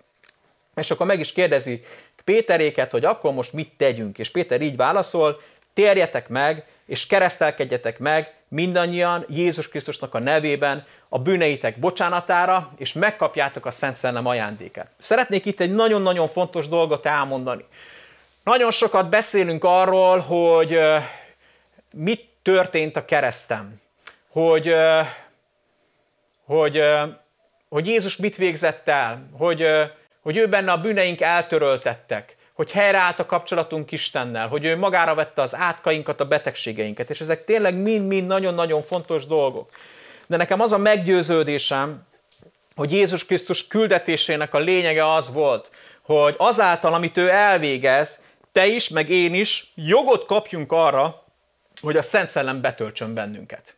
És akkor meg is kérdezi Péteréket, hogy akkor most mit tegyünk. És Péter így válaszol, térjetek meg, és keresztelkedjetek meg mindannyian Jézus Krisztusnak a nevében a bűneitek bocsánatára, és megkapjátok a Szent Szellem ajándékát. Szeretnék itt egy nagyon-nagyon fontos dolgot elmondani. Nagyon sokat beszélünk arról, hogy mit történt a keresztem, hogy, hogy hogy Jézus mit végzett el, hogy, hogy ő benne a bűneink eltöröltettek, hogy helyreállt a kapcsolatunk Istennel, hogy ő magára vette az átkainkat, a betegségeinket, és ezek tényleg mind-mind nagyon-nagyon fontos dolgok. De nekem az a meggyőződésem, hogy Jézus Krisztus küldetésének a lényege az volt, hogy azáltal, amit ő elvégez, te is, meg én is jogot kapjunk arra, hogy a Szent Szellem betöltsön bennünket.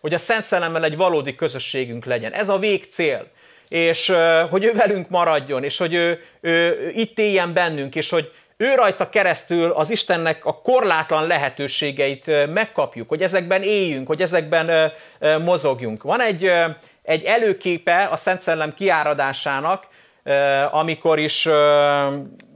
Hogy a Szent Szellemmel egy valódi közösségünk legyen. Ez a végcél. És hogy ő velünk maradjon, és hogy ő, ő itt éljen bennünk, és hogy ő rajta keresztül az Istennek a korlátlan lehetőségeit megkapjuk, hogy ezekben éljünk, hogy ezekben mozogjunk. Van egy, egy előképe a Szent Szellem kiáradásának, amikor is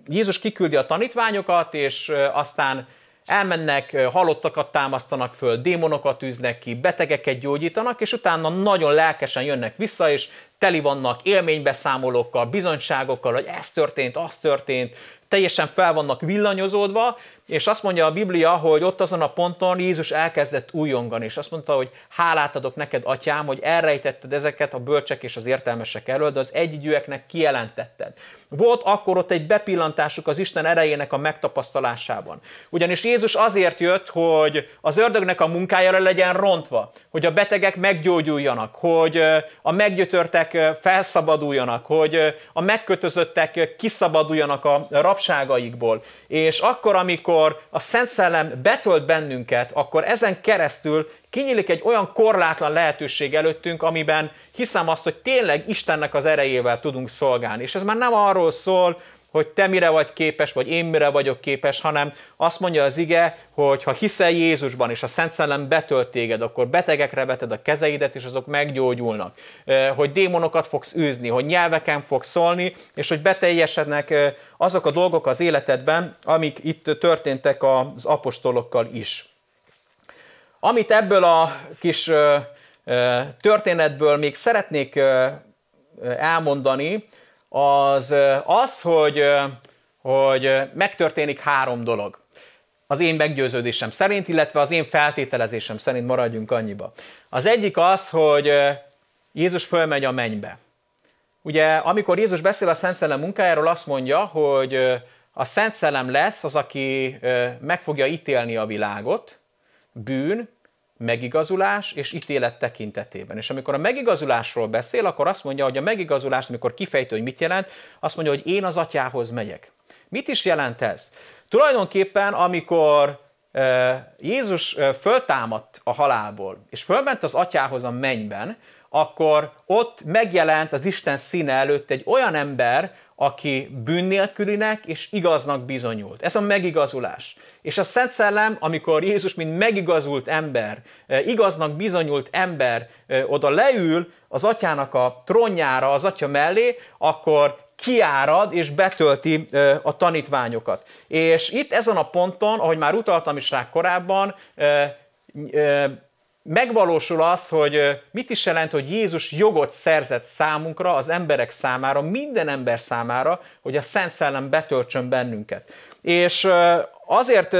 Jézus kiküldi a tanítványokat, és aztán elmennek, halottakat támasztanak föl, démonokat űznek ki, betegeket gyógyítanak, és utána nagyon lelkesen jönnek vissza, és teli vannak élménybeszámolókkal, bizonyságokkal, hogy ez történt, az történt, teljesen fel vannak villanyozódva, és azt mondja a Biblia, hogy ott azon a ponton Jézus elkezdett újongani, és azt mondta, hogy hálát adok neked, atyám, hogy elrejtetted ezeket a bölcsek és az értelmesek elől, de az együgyűeknek kijelentetted. Volt akkor ott egy bepillantásuk az Isten erejének a megtapasztalásában. Ugyanis Jézus azért jött, hogy az ördögnek a munkájára legyen rontva, hogy a betegek meggyógyuljanak, hogy a meggyötörtek felszabaduljanak, hogy a megkötözöttek kiszabaduljanak a rabságaikból. És akkor, amikor amikor a Szent Szellem betölt bennünket, akkor ezen keresztül kinyílik egy olyan korlátlan lehetőség előttünk, amiben hiszem azt, hogy tényleg Istennek az erejével tudunk szolgálni. És ez már nem arról szól, hogy te mire vagy képes, vagy én mire vagyok képes, hanem azt mondja az ige, hogy ha hiszel Jézusban, és a Szent Szellem betölt téged, akkor betegekre veted a kezeidet, és azok meggyógyulnak. Hogy démonokat fogsz űzni, hogy nyelveken fogsz szólni, és hogy beteljesednek azok a dolgok az életedben, amik itt történtek az apostolokkal is. Amit ebből a kis történetből még szeretnék elmondani, az az, hogy, hogy megtörténik három dolog. Az én meggyőződésem szerint, illetve az én feltételezésem szerint maradjunk annyiba. Az egyik az, hogy Jézus fölmegy a mennybe. Ugye, amikor Jézus beszél a Szent Szellem munkájáról, azt mondja, hogy a Szent Szellem lesz az, aki meg fogja ítélni a világot, bűn, megigazulás és ítélet tekintetében. És amikor a megigazulásról beszél, akkor azt mondja, hogy a megigazulás, amikor kifejtő, hogy mit jelent, azt mondja, hogy én az atyához megyek. Mit is jelent ez? Tulajdonképpen, amikor Jézus föltámadt a halálból, és fölment az atyához a mennyben, akkor ott megjelent az Isten színe előtt egy olyan ember, aki bűn nélkülinek és igaznak bizonyult. Ez a megigazulás. És a Szent Szellem, amikor Jézus, mint megigazult ember, eh, igaznak bizonyult ember eh, oda leül az atyának a trónjára, az atya mellé, akkor kiárad és betölti eh, a tanítványokat. És itt ezen a ponton, ahogy már utaltam is rá korábban, megvalósul az, hogy mit is jelent, hogy Jézus jogot szerzett számunkra, az emberek számára, minden ember számára, hogy a Szent Szellem betöltsön bennünket. És azért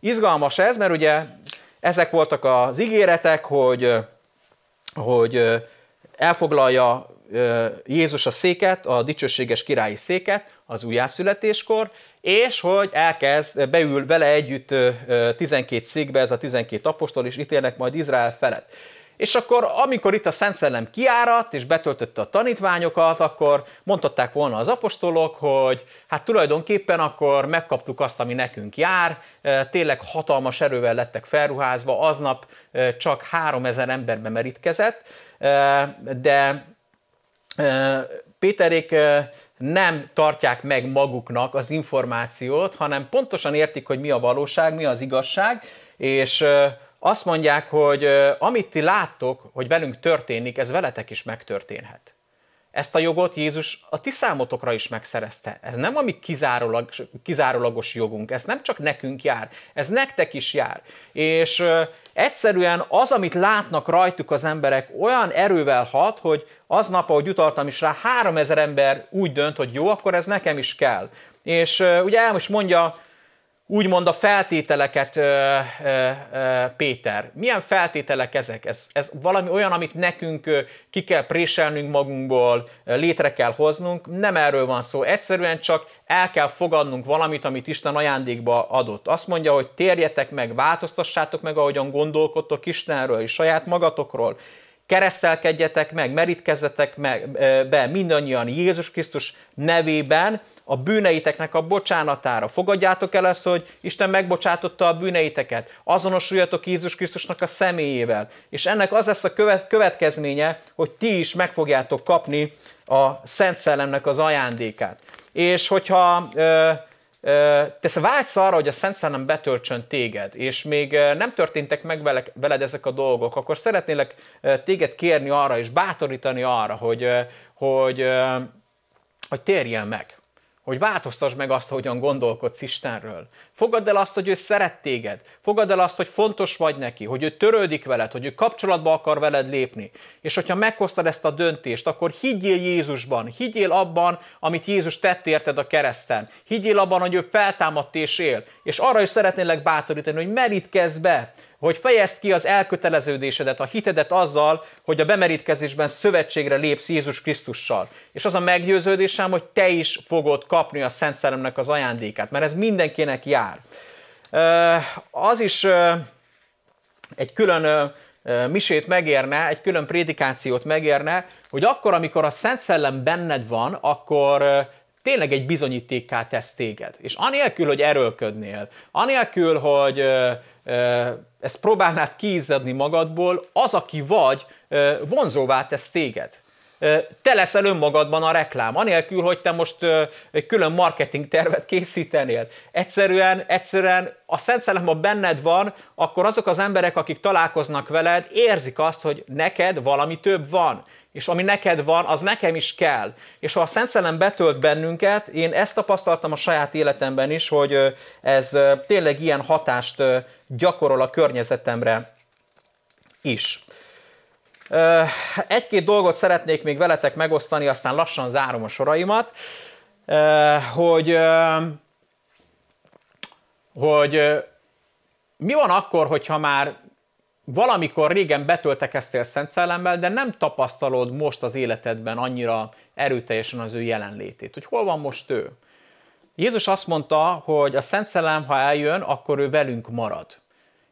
izgalmas ez, mert ugye ezek voltak az ígéretek, hogy, hogy elfoglalja Jézus a széket, a dicsőséges királyi széket az újjászületéskor, és hogy elkezd, beül vele együtt 12 székbe, ez a 12 apostol, és ítélnek majd Izrael felett. És akkor, amikor itt a Szent Szellem kiáradt, és betöltötte a tanítványokat, akkor mondhatták volna az apostolok, hogy hát tulajdonképpen akkor megkaptuk azt, ami nekünk jár, tényleg hatalmas erővel lettek felruházva, aznap csak 3000 emberbe merítkezett, de Péterék nem tartják meg maguknak az információt, hanem pontosan értik, hogy mi a valóság, mi az igazság, és azt mondják, hogy amit ti láttok, hogy velünk történik, ez veletek is megtörténhet. Ezt a jogot Jézus a ti számotokra is megszerezte. Ez nem a mi kizárólag, kizárólagos jogunk, ez nem csak nekünk jár, ez nektek is jár. És egyszerűen az, amit látnak rajtuk az emberek, olyan erővel hat, hogy aznap, ahogy utaltam is rá, 3000 ember úgy dönt, hogy jó, akkor ez nekem is kell. És ugye el most mondja úgymond a feltételeket Péter. Milyen feltételek ezek? Ez, ez valami olyan, amit nekünk ki kell préselnünk magunkból, létre kell hoznunk. Nem erről van szó. Egyszerűen csak el kell fogadnunk valamit, amit Isten ajándékba adott. Azt mondja, hogy térjetek meg, változtassátok meg, ahogyan gondolkodtok Istenről és saját magatokról keresztelkedjetek meg, merítkezzetek meg, be mindannyian Jézus Krisztus nevében a bűneiteknek a bocsánatára. Fogadjátok el ezt, hogy Isten megbocsátotta a bűneiteket. Azonosuljatok Jézus Krisztusnak a személyével. És ennek az lesz a követ, következménye, hogy ti is meg fogjátok kapni a Szent Szellemnek az ajándékát. És hogyha te vágysz arra, hogy a Szent Szellem betöltsön téged, és még nem történtek meg veled ezek a dolgok, akkor szeretnélek téged kérni arra, és bátorítani arra, hogy, hogy, hogy térjél meg hogy változtasd meg azt, hogyan gondolkodsz Istenről. Fogadd el azt, hogy ő szeret téged. Fogadd el azt, hogy fontos vagy neki, hogy ő törődik veled, hogy ő kapcsolatba akar veled lépni. És hogyha meghoztad ezt a döntést, akkor higgyél Jézusban, higgyél abban, amit Jézus tett érted a kereszten. Higgyél abban, hogy ő feltámadt és él. És arra is szeretnélek bátorítani, hogy merítkezz be, hogy fejezd ki az elköteleződésedet, a hitedet azzal, hogy a bemerítkezésben szövetségre lépsz Jézus Krisztussal. És az a meggyőződésem, hogy te is fogod kapni a Szent Szellemnek az ajándékát, mert ez mindenkinek jár. Az is egy külön misét megérne, egy külön prédikációt megérne, hogy akkor, amikor a Szent Szellem benned van, akkor tényleg egy bizonyítékká tesz téged. És anélkül, hogy erőlködnél, anélkül, hogy ezt próbálnád kiizzadni magadból, az, aki vagy, vonzóvá tesz téged. Te leszel önmagadban a reklám, anélkül, hogy te most egy külön marketing tervet készítenél. Egyszerűen, egyszerűen a Szent Szellem, ha benned van, akkor azok az emberek, akik találkoznak veled, érzik azt, hogy neked valami több van és ami neked van, az nekem is kell. És ha a Szent Szellem betölt bennünket, én ezt tapasztaltam a saját életemben is, hogy ez tényleg ilyen hatást gyakorol a környezetemre is. Egy-két dolgot szeretnék még veletek megosztani, aztán lassan zárom a soraimat, hogy, hogy mi van akkor, hogyha már valamikor régen betöltekeztél Szent Szellemmel, de nem tapasztalod most az életedben annyira erőteljesen az ő jelenlétét. Hogy hol van most ő? Jézus azt mondta, hogy a Szent Szellem, ha eljön, akkor ő velünk marad.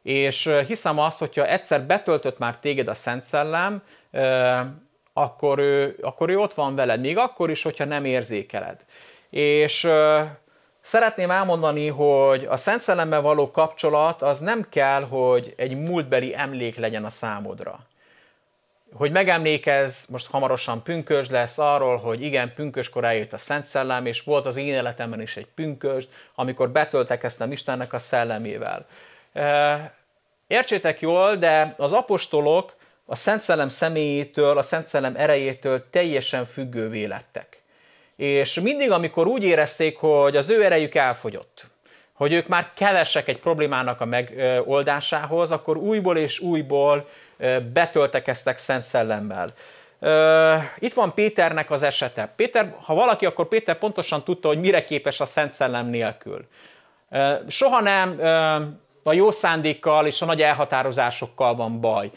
És hiszem azt, hogyha egyszer betöltött már téged a Szent Szellem, akkor ő, akkor ő ott van veled, még akkor is, hogyha nem érzékeled. És Szeretném elmondani, hogy a Szent Szellemmel való kapcsolat az nem kell, hogy egy múltbeli emlék legyen a számodra. Hogy megemlékez, most hamarosan pünkös lesz arról, hogy igen, pünköskor eljött a Szent Szellem, és volt az én életemben is egy pünkös, amikor betöltekeztem Istennek a szellemével. Értsétek jól, de az apostolok a Szent Szellem személyétől, a Szent Szellem erejétől teljesen függővé lettek. És mindig, amikor úgy érezték, hogy az ő erejük elfogyott, hogy ők már kevesek egy problémának a megoldásához, akkor újból és újból betöltekeztek Szent Szellemmel. Itt van Péternek az esete. Péter, ha valaki, akkor Péter pontosan tudta, hogy mire képes a Szent Szellem nélkül. Soha nem a jó szándékkal és a nagy elhatározásokkal van baj.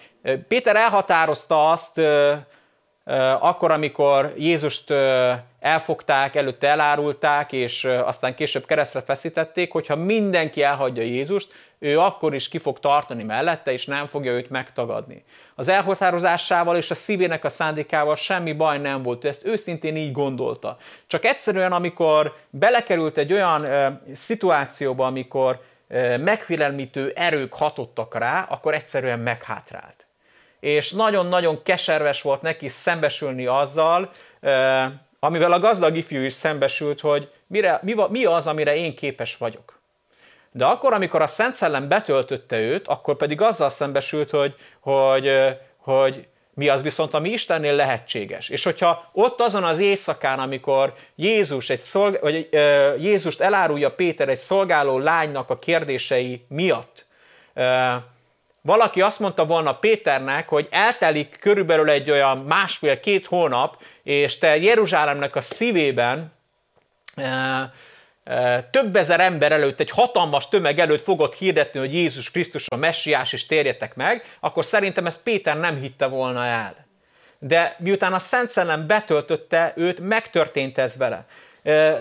Péter elhatározta azt, akkor, amikor Jézust elfogták, előtte elárulták, és aztán később keresztre feszítették, hogyha mindenki elhagyja Jézust, ő akkor is ki fog tartani mellette, és nem fogja őt megtagadni. Az elhatározásával és a szívének a szándékával semmi baj nem volt, ő ezt őszintén így gondolta. Csak egyszerűen, amikor belekerült egy olyan ö, szituációba, amikor ö, megfélelmítő erők hatottak rá, akkor egyszerűen meghátrált és nagyon-nagyon keserves volt neki szembesülni azzal, amivel a gazdag ifjú is szembesült, hogy mire, mi, mi az, amire én képes vagyok. De akkor, amikor a Szent Szellem betöltötte őt, akkor pedig azzal szembesült, hogy, hogy, hogy mi az viszont, ami Istennél lehetséges. És hogyha ott azon az éjszakán, amikor Jézus egy szolg, vagy, Jézust elárulja Péter egy szolgáló lánynak a kérdései miatt, valaki azt mondta volna Péternek, hogy eltelik körülbelül egy olyan másfél-két hónap, és te Jeruzsálemnek a szívében több ezer ember előtt, egy hatalmas tömeg előtt fogod hirdetni, hogy Jézus Krisztus a messiás, és térjetek meg, akkor szerintem ezt Péter nem hitte volna el. De miután a Szent Szellem betöltötte őt, megtörtént ez vele.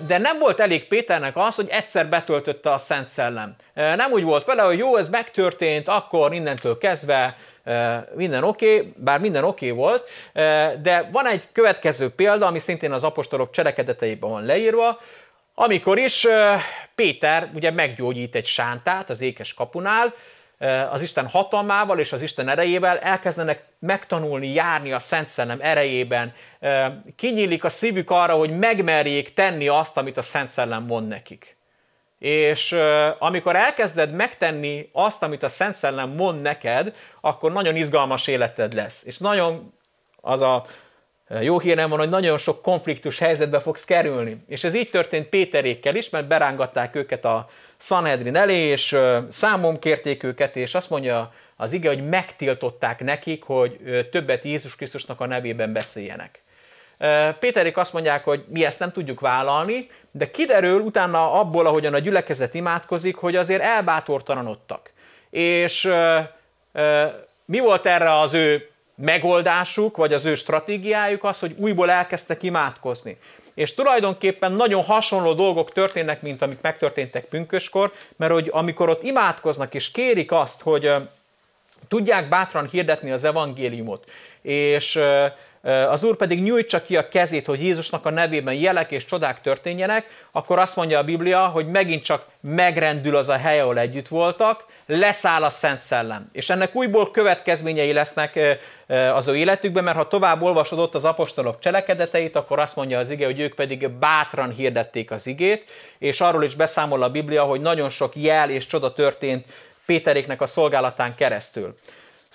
De nem volt elég Péternek az, hogy egyszer betöltötte a Szent Szellem. Nem úgy volt vele, hogy jó, ez megtörtént, akkor innentől kezdve minden oké, okay, bár minden oké okay volt, de van egy következő példa, ami szintén az apostolok cselekedeteiben van leírva, amikor is Péter ugye meggyógyít egy sántát az ékes kapunál, az Isten hatalmával és az Isten erejével elkezdenek megtanulni, járni a Szent Szellem erejében, kinyílik a szívük arra, hogy megmerjék tenni azt, amit a Szent Szellem mond nekik. És amikor elkezded megtenni azt, amit a Szent Szellem mond neked, akkor nagyon izgalmas életed lesz. És nagyon az a jó hírem van, hogy nagyon sok konfliktus helyzetbe fogsz kerülni. És ez így történt Péterékkel is, mert berángatták őket a Sanhedrin elé, és számom kérték őket, és azt mondja az ige, hogy megtiltották nekik, hogy többet Jézus Krisztusnak a nevében beszéljenek. Péterék azt mondják, hogy mi ezt nem tudjuk vállalni, de kiderül utána abból, ahogyan a gyülekezet imádkozik, hogy azért elbátortalanodtak. És mi volt erre az ő megoldásuk, vagy az ő stratégiájuk az, hogy újból elkezdtek imádkozni. És tulajdonképpen nagyon hasonló dolgok történnek, mint amik megtörténtek pünköskor, mert hogy amikor ott imádkoznak és kérik azt, hogy tudják bátran hirdetni az evangéliumot, és az Úr pedig nyújtsa ki a kezét, hogy Jézusnak a nevében jelek és csodák történjenek, akkor azt mondja a Biblia, hogy megint csak megrendül az a hely, ahol együtt voltak, leszáll a Szent Szellem. És ennek újból következményei lesznek az ő életükben, mert ha tovább olvasod ott az apostolok cselekedeteit, akkor azt mondja az ige, hogy ők pedig bátran hirdették az igét, és arról is beszámol a Biblia, hogy nagyon sok jel és csoda történt Péteréknek a szolgálatán keresztül.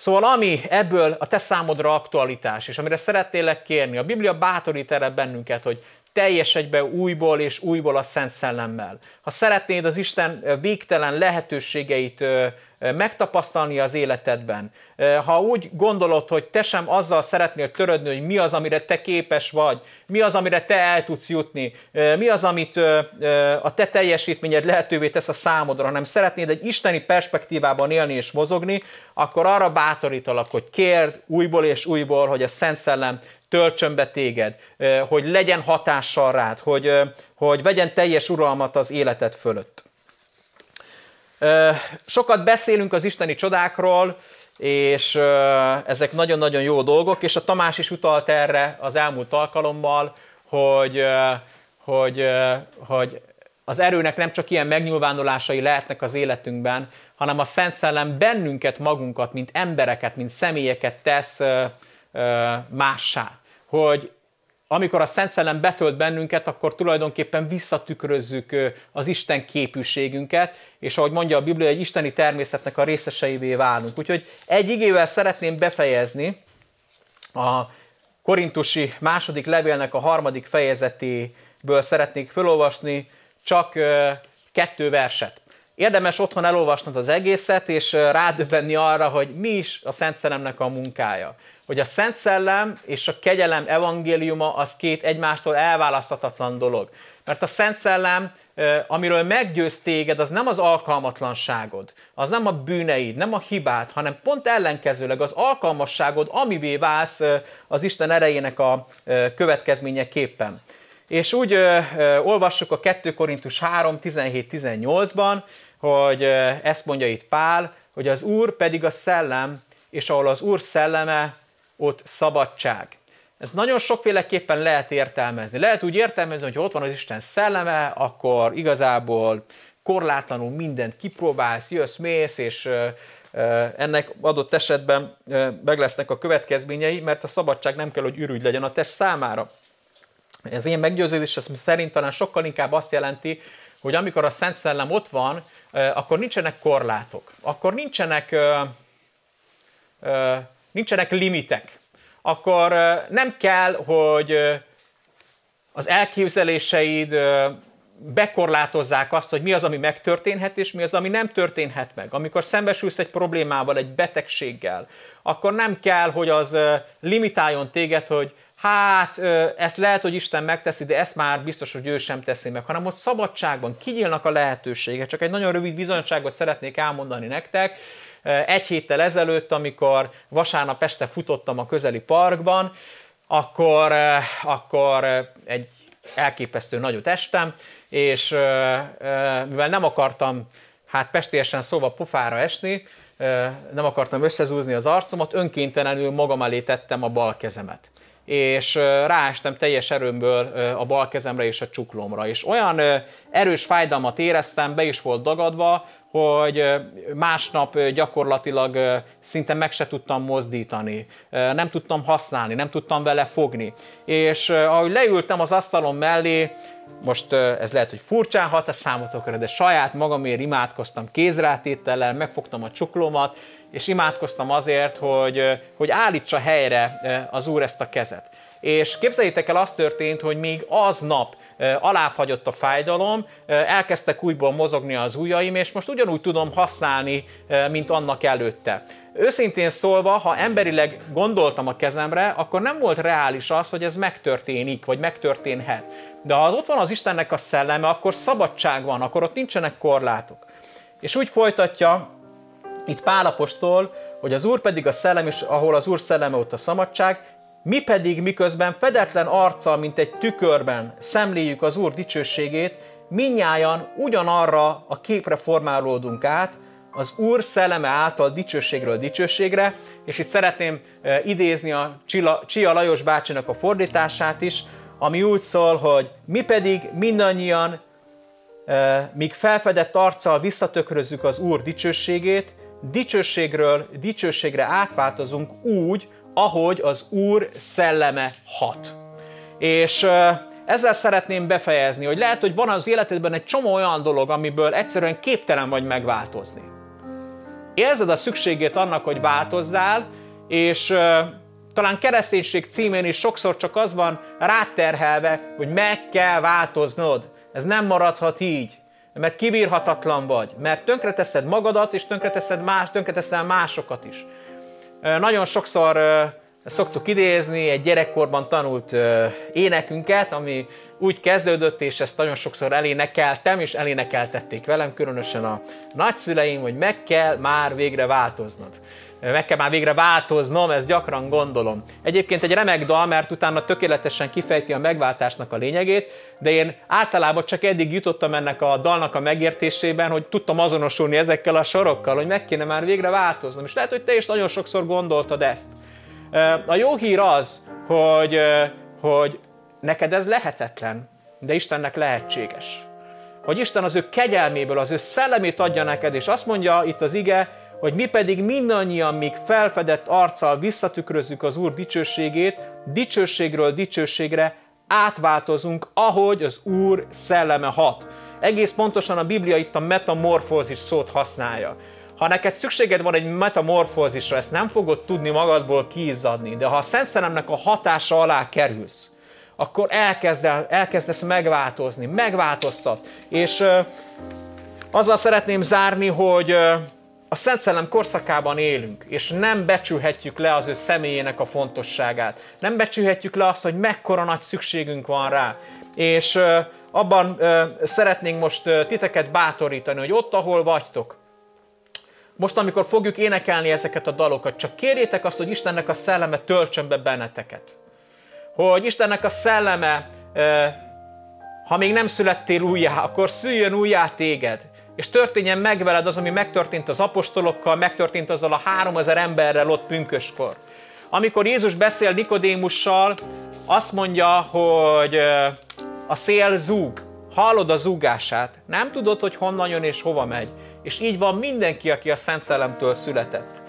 Szóval ami ebből a te számodra aktualitás, és amire szeretnélek kérni, a Biblia bátorít erre bennünket, hogy teljesedj be újból és újból a Szent Szellemmel. Ha szeretnéd az Isten végtelen lehetőségeit megtapasztalni az életedben, ha úgy gondolod, hogy te sem azzal szeretnél törődni, hogy mi az, amire te képes vagy, mi az, amire te el tudsz jutni, mi az, amit a te teljesítményed lehetővé tesz a számodra, hanem szeretnéd egy isteni perspektívában élni és mozogni, akkor arra bátorítalak, hogy kérd újból és újból, hogy a Szent Szellem töltsön be téged, hogy legyen hatással rád, hogy, hogy vegyen teljes uralmat az életed fölött. Sokat beszélünk az isteni csodákról, és ezek nagyon-nagyon jó dolgok, és a Tamás is utalt erre az elmúlt alkalommal, hogy, hogy, hogy az erőnek nem csak ilyen megnyilvánulásai lehetnek az életünkben, hanem a Szent Szellem bennünket, magunkat, mint embereket, mint személyeket tesz mássá. Hogy amikor a Szent Szellem betölt bennünket, akkor tulajdonképpen visszatükrözzük az Isten képűségünket, és ahogy mondja a Biblia, egy isteni természetnek a részeseivé válunk. Úgyhogy egy igével szeretném befejezni a korintusi második levélnek a harmadik fejezetéből szeretnék felolvasni csak kettő verset. Érdemes otthon elolvasnod az egészet, és rádöbbenni arra, hogy mi is a Szent Szellemnek a munkája hogy a Szent Szellem és a kegyelem evangéliuma az két egymástól elválaszthatatlan dolog. Mert a Szent Szellem, amiről meggyőz téged, az nem az alkalmatlanságod, az nem a bűneid, nem a hibát, hanem pont ellenkezőleg az alkalmasságod, amivé válsz az Isten erejének a következményeképpen. És úgy olvassuk a 2 Korintus 3, 17-18-ban, hogy ezt mondja itt Pál, hogy az Úr pedig a szellem, és ahol az Úr szelleme, ott szabadság. Ez nagyon sokféleképpen lehet értelmezni. Lehet úgy értelmezni, hogy ott van az Isten szelleme, akkor igazából korlátlanul mindent kipróbálsz, jössz, mész, és ennek adott esetben meg lesznek a következményei, mert a szabadság nem kell, hogy ürügy legyen a test számára. Ez én meggyőződés ez szerint talán sokkal inkább azt jelenti, hogy amikor a Szent Szellem ott van, akkor nincsenek korlátok, akkor nincsenek nincsenek limitek, akkor nem kell, hogy az elképzeléseid bekorlátozzák azt, hogy mi az, ami megtörténhet, és mi az, ami nem történhet meg. Amikor szembesülsz egy problémával, egy betegséggel, akkor nem kell, hogy az limitáljon téged, hogy hát ezt lehet, hogy Isten megteszi, de ezt már biztos, hogy ő sem teszi meg, hanem ott szabadságban kinyílnak a lehetőségek. Csak egy nagyon rövid bizonyságot szeretnék elmondani nektek. Egy héttel ezelőtt, amikor vasárnap este futottam a közeli parkban, akkor, akkor egy elképesztő nagyot estem, és mivel nem akartam hát pestélyesen szóval pofára esni, nem akartam összezúzni az arcomat, önkéntelenül magam elé tettem a bal kezemet és ráestem teljes erőmből a bal kezemre és a csuklomra. És olyan erős fájdalmat éreztem, be is volt dagadva, hogy másnap gyakorlatilag szinte meg se tudtam mozdítani, nem tudtam használni, nem tudtam vele fogni. És ahogy leültem az asztalon mellé, most ez lehet, hogy furcsán hat a számotokra, de saját magamért imádkoztam kézrátétellel, megfogtam a csuklomat, és imádkoztam azért, hogy, hogy állítsa helyre az Úr ezt a kezet. És képzeljétek el, az történt, hogy még aznap alább a fájdalom, elkezdtek újból mozogni az ujjaim, és most ugyanúgy tudom használni, mint annak előtte. Őszintén szólva, ha emberileg gondoltam a kezemre, akkor nem volt reális az, hogy ez megtörténik, vagy megtörténhet. De ha ott van az Istennek a szelleme, akkor szabadság van, akkor ott nincsenek korlátok. És úgy folytatja itt Pálapostól, hogy az Úr pedig a szellem, és ahol az Úr szelleme, ott a szabadság, mi pedig miközben fedetlen arccal, mint egy tükörben szemléljük az Úr dicsőségét, minnyáján ugyanarra a képre formálódunk át, az Úr szelleme által dicsőségről dicsőségre, és itt szeretném idézni a Csia Lajos bácsinak a fordítását is, ami úgy szól, hogy mi pedig mindannyian, míg felfedett arccal visszatökrözzük az Úr dicsőségét, dicsőségről dicsőségre átváltozunk úgy, ahogy az Úr szelleme hat. És ezzel szeretném befejezni, hogy lehet, hogy van az életedben egy csomó olyan dolog, amiből egyszerűen képtelen vagy megváltozni. Érzed a szükségét annak, hogy változzál, és talán kereszténység címén is sokszor csak az van ráterhelve, hogy meg kell változnod. Ez nem maradhat így mert kibírhatatlan vagy, mert tönkreteszed magadat, és tönkreteszed más, tönkreteszel másokat is. Nagyon sokszor szoktuk idézni egy gyerekkorban tanult énekünket, ami úgy kezdődött, és ezt nagyon sokszor elénekeltem, és elénekeltették velem, különösen a nagyszüleim, hogy meg kell már végre változnod meg kell már végre változnom, ezt gyakran gondolom. Egyébként egy remek dal, mert utána tökéletesen kifejti a megváltásnak a lényegét, de én általában csak eddig jutottam ennek a dalnak a megértésében, hogy tudtam azonosulni ezekkel a sorokkal, hogy meg kéne már végre változnom. És lehet, hogy te is nagyon sokszor gondoltad ezt. A jó hír az, hogy, hogy neked ez lehetetlen, de Istennek lehetséges. Hogy Isten az ő kegyelméből, az ő szellemét adja neked, és azt mondja itt az ige, hogy mi pedig mindannyian még felfedett arccal visszatükrözzük az Úr dicsőségét, dicsőségről dicsőségre átváltozunk, ahogy az Úr szelleme hat. Egész pontosan a Biblia itt a metamorfózis szót használja. Ha neked szükséged van egy metamorfózisra, ezt nem fogod tudni magadból kiizzadni, de ha a Szent Szellemnek a hatása alá kerülsz, akkor elkezd el, elkezdesz megváltozni, megváltoztat. És ö, azzal szeretném zárni, hogy ö, a Szent Szellem korszakában élünk, és nem becsülhetjük le az ő személyének a fontosságát. Nem becsülhetjük le azt, hogy mekkora nagy szükségünk van rá. És abban szeretnénk most titeket bátorítani, hogy ott, ahol vagytok, most, amikor fogjuk énekelni ezeket a dalokat, csak kérjétek azt, hogy Istennek a szelleme töltsön be benneteket. Hogy Istennek a szelleme, ha még nem születtél újjá, akkor szüljön újjá téged és történjen meg veled az, ami megtörtént az apostolokkal, megtörtént azzal a három ezer emberrel ott pünköskor. Amikor Jézus beszél Nikodémussal, azt mondja, hogy a szél zúg, hallod a zúgását, nem tudod, hogy honnan jön és hova megy. És így van mindenki, aki a Szent Szellemtől született.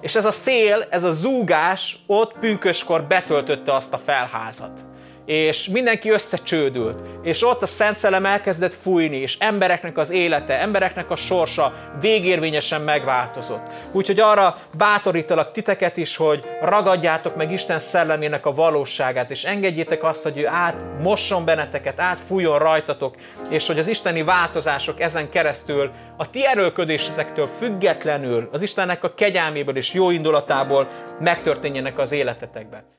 És ez a szél, ez a zúgás ott pünköskor betöltötte azt a felházat és mindenki összecsődült, és ott a Szent Szellem elkezdett fújni, és embereknek az élete, embereknek a sorsa végérvényesen megváltozott. Úgyhogy arra bátorítalak titeket is, hogy ragadjátok meg Isten szellemének a valóságát, és engedjétek azt, hogy ő át mosson benneteket, átfújjon rajtatok, és hogy az isteni változások ezen keresztül a ti erőlködésetektől függetlenül az Istennek a kegyelméből és jó indulatából megtörténjenek az életetekben.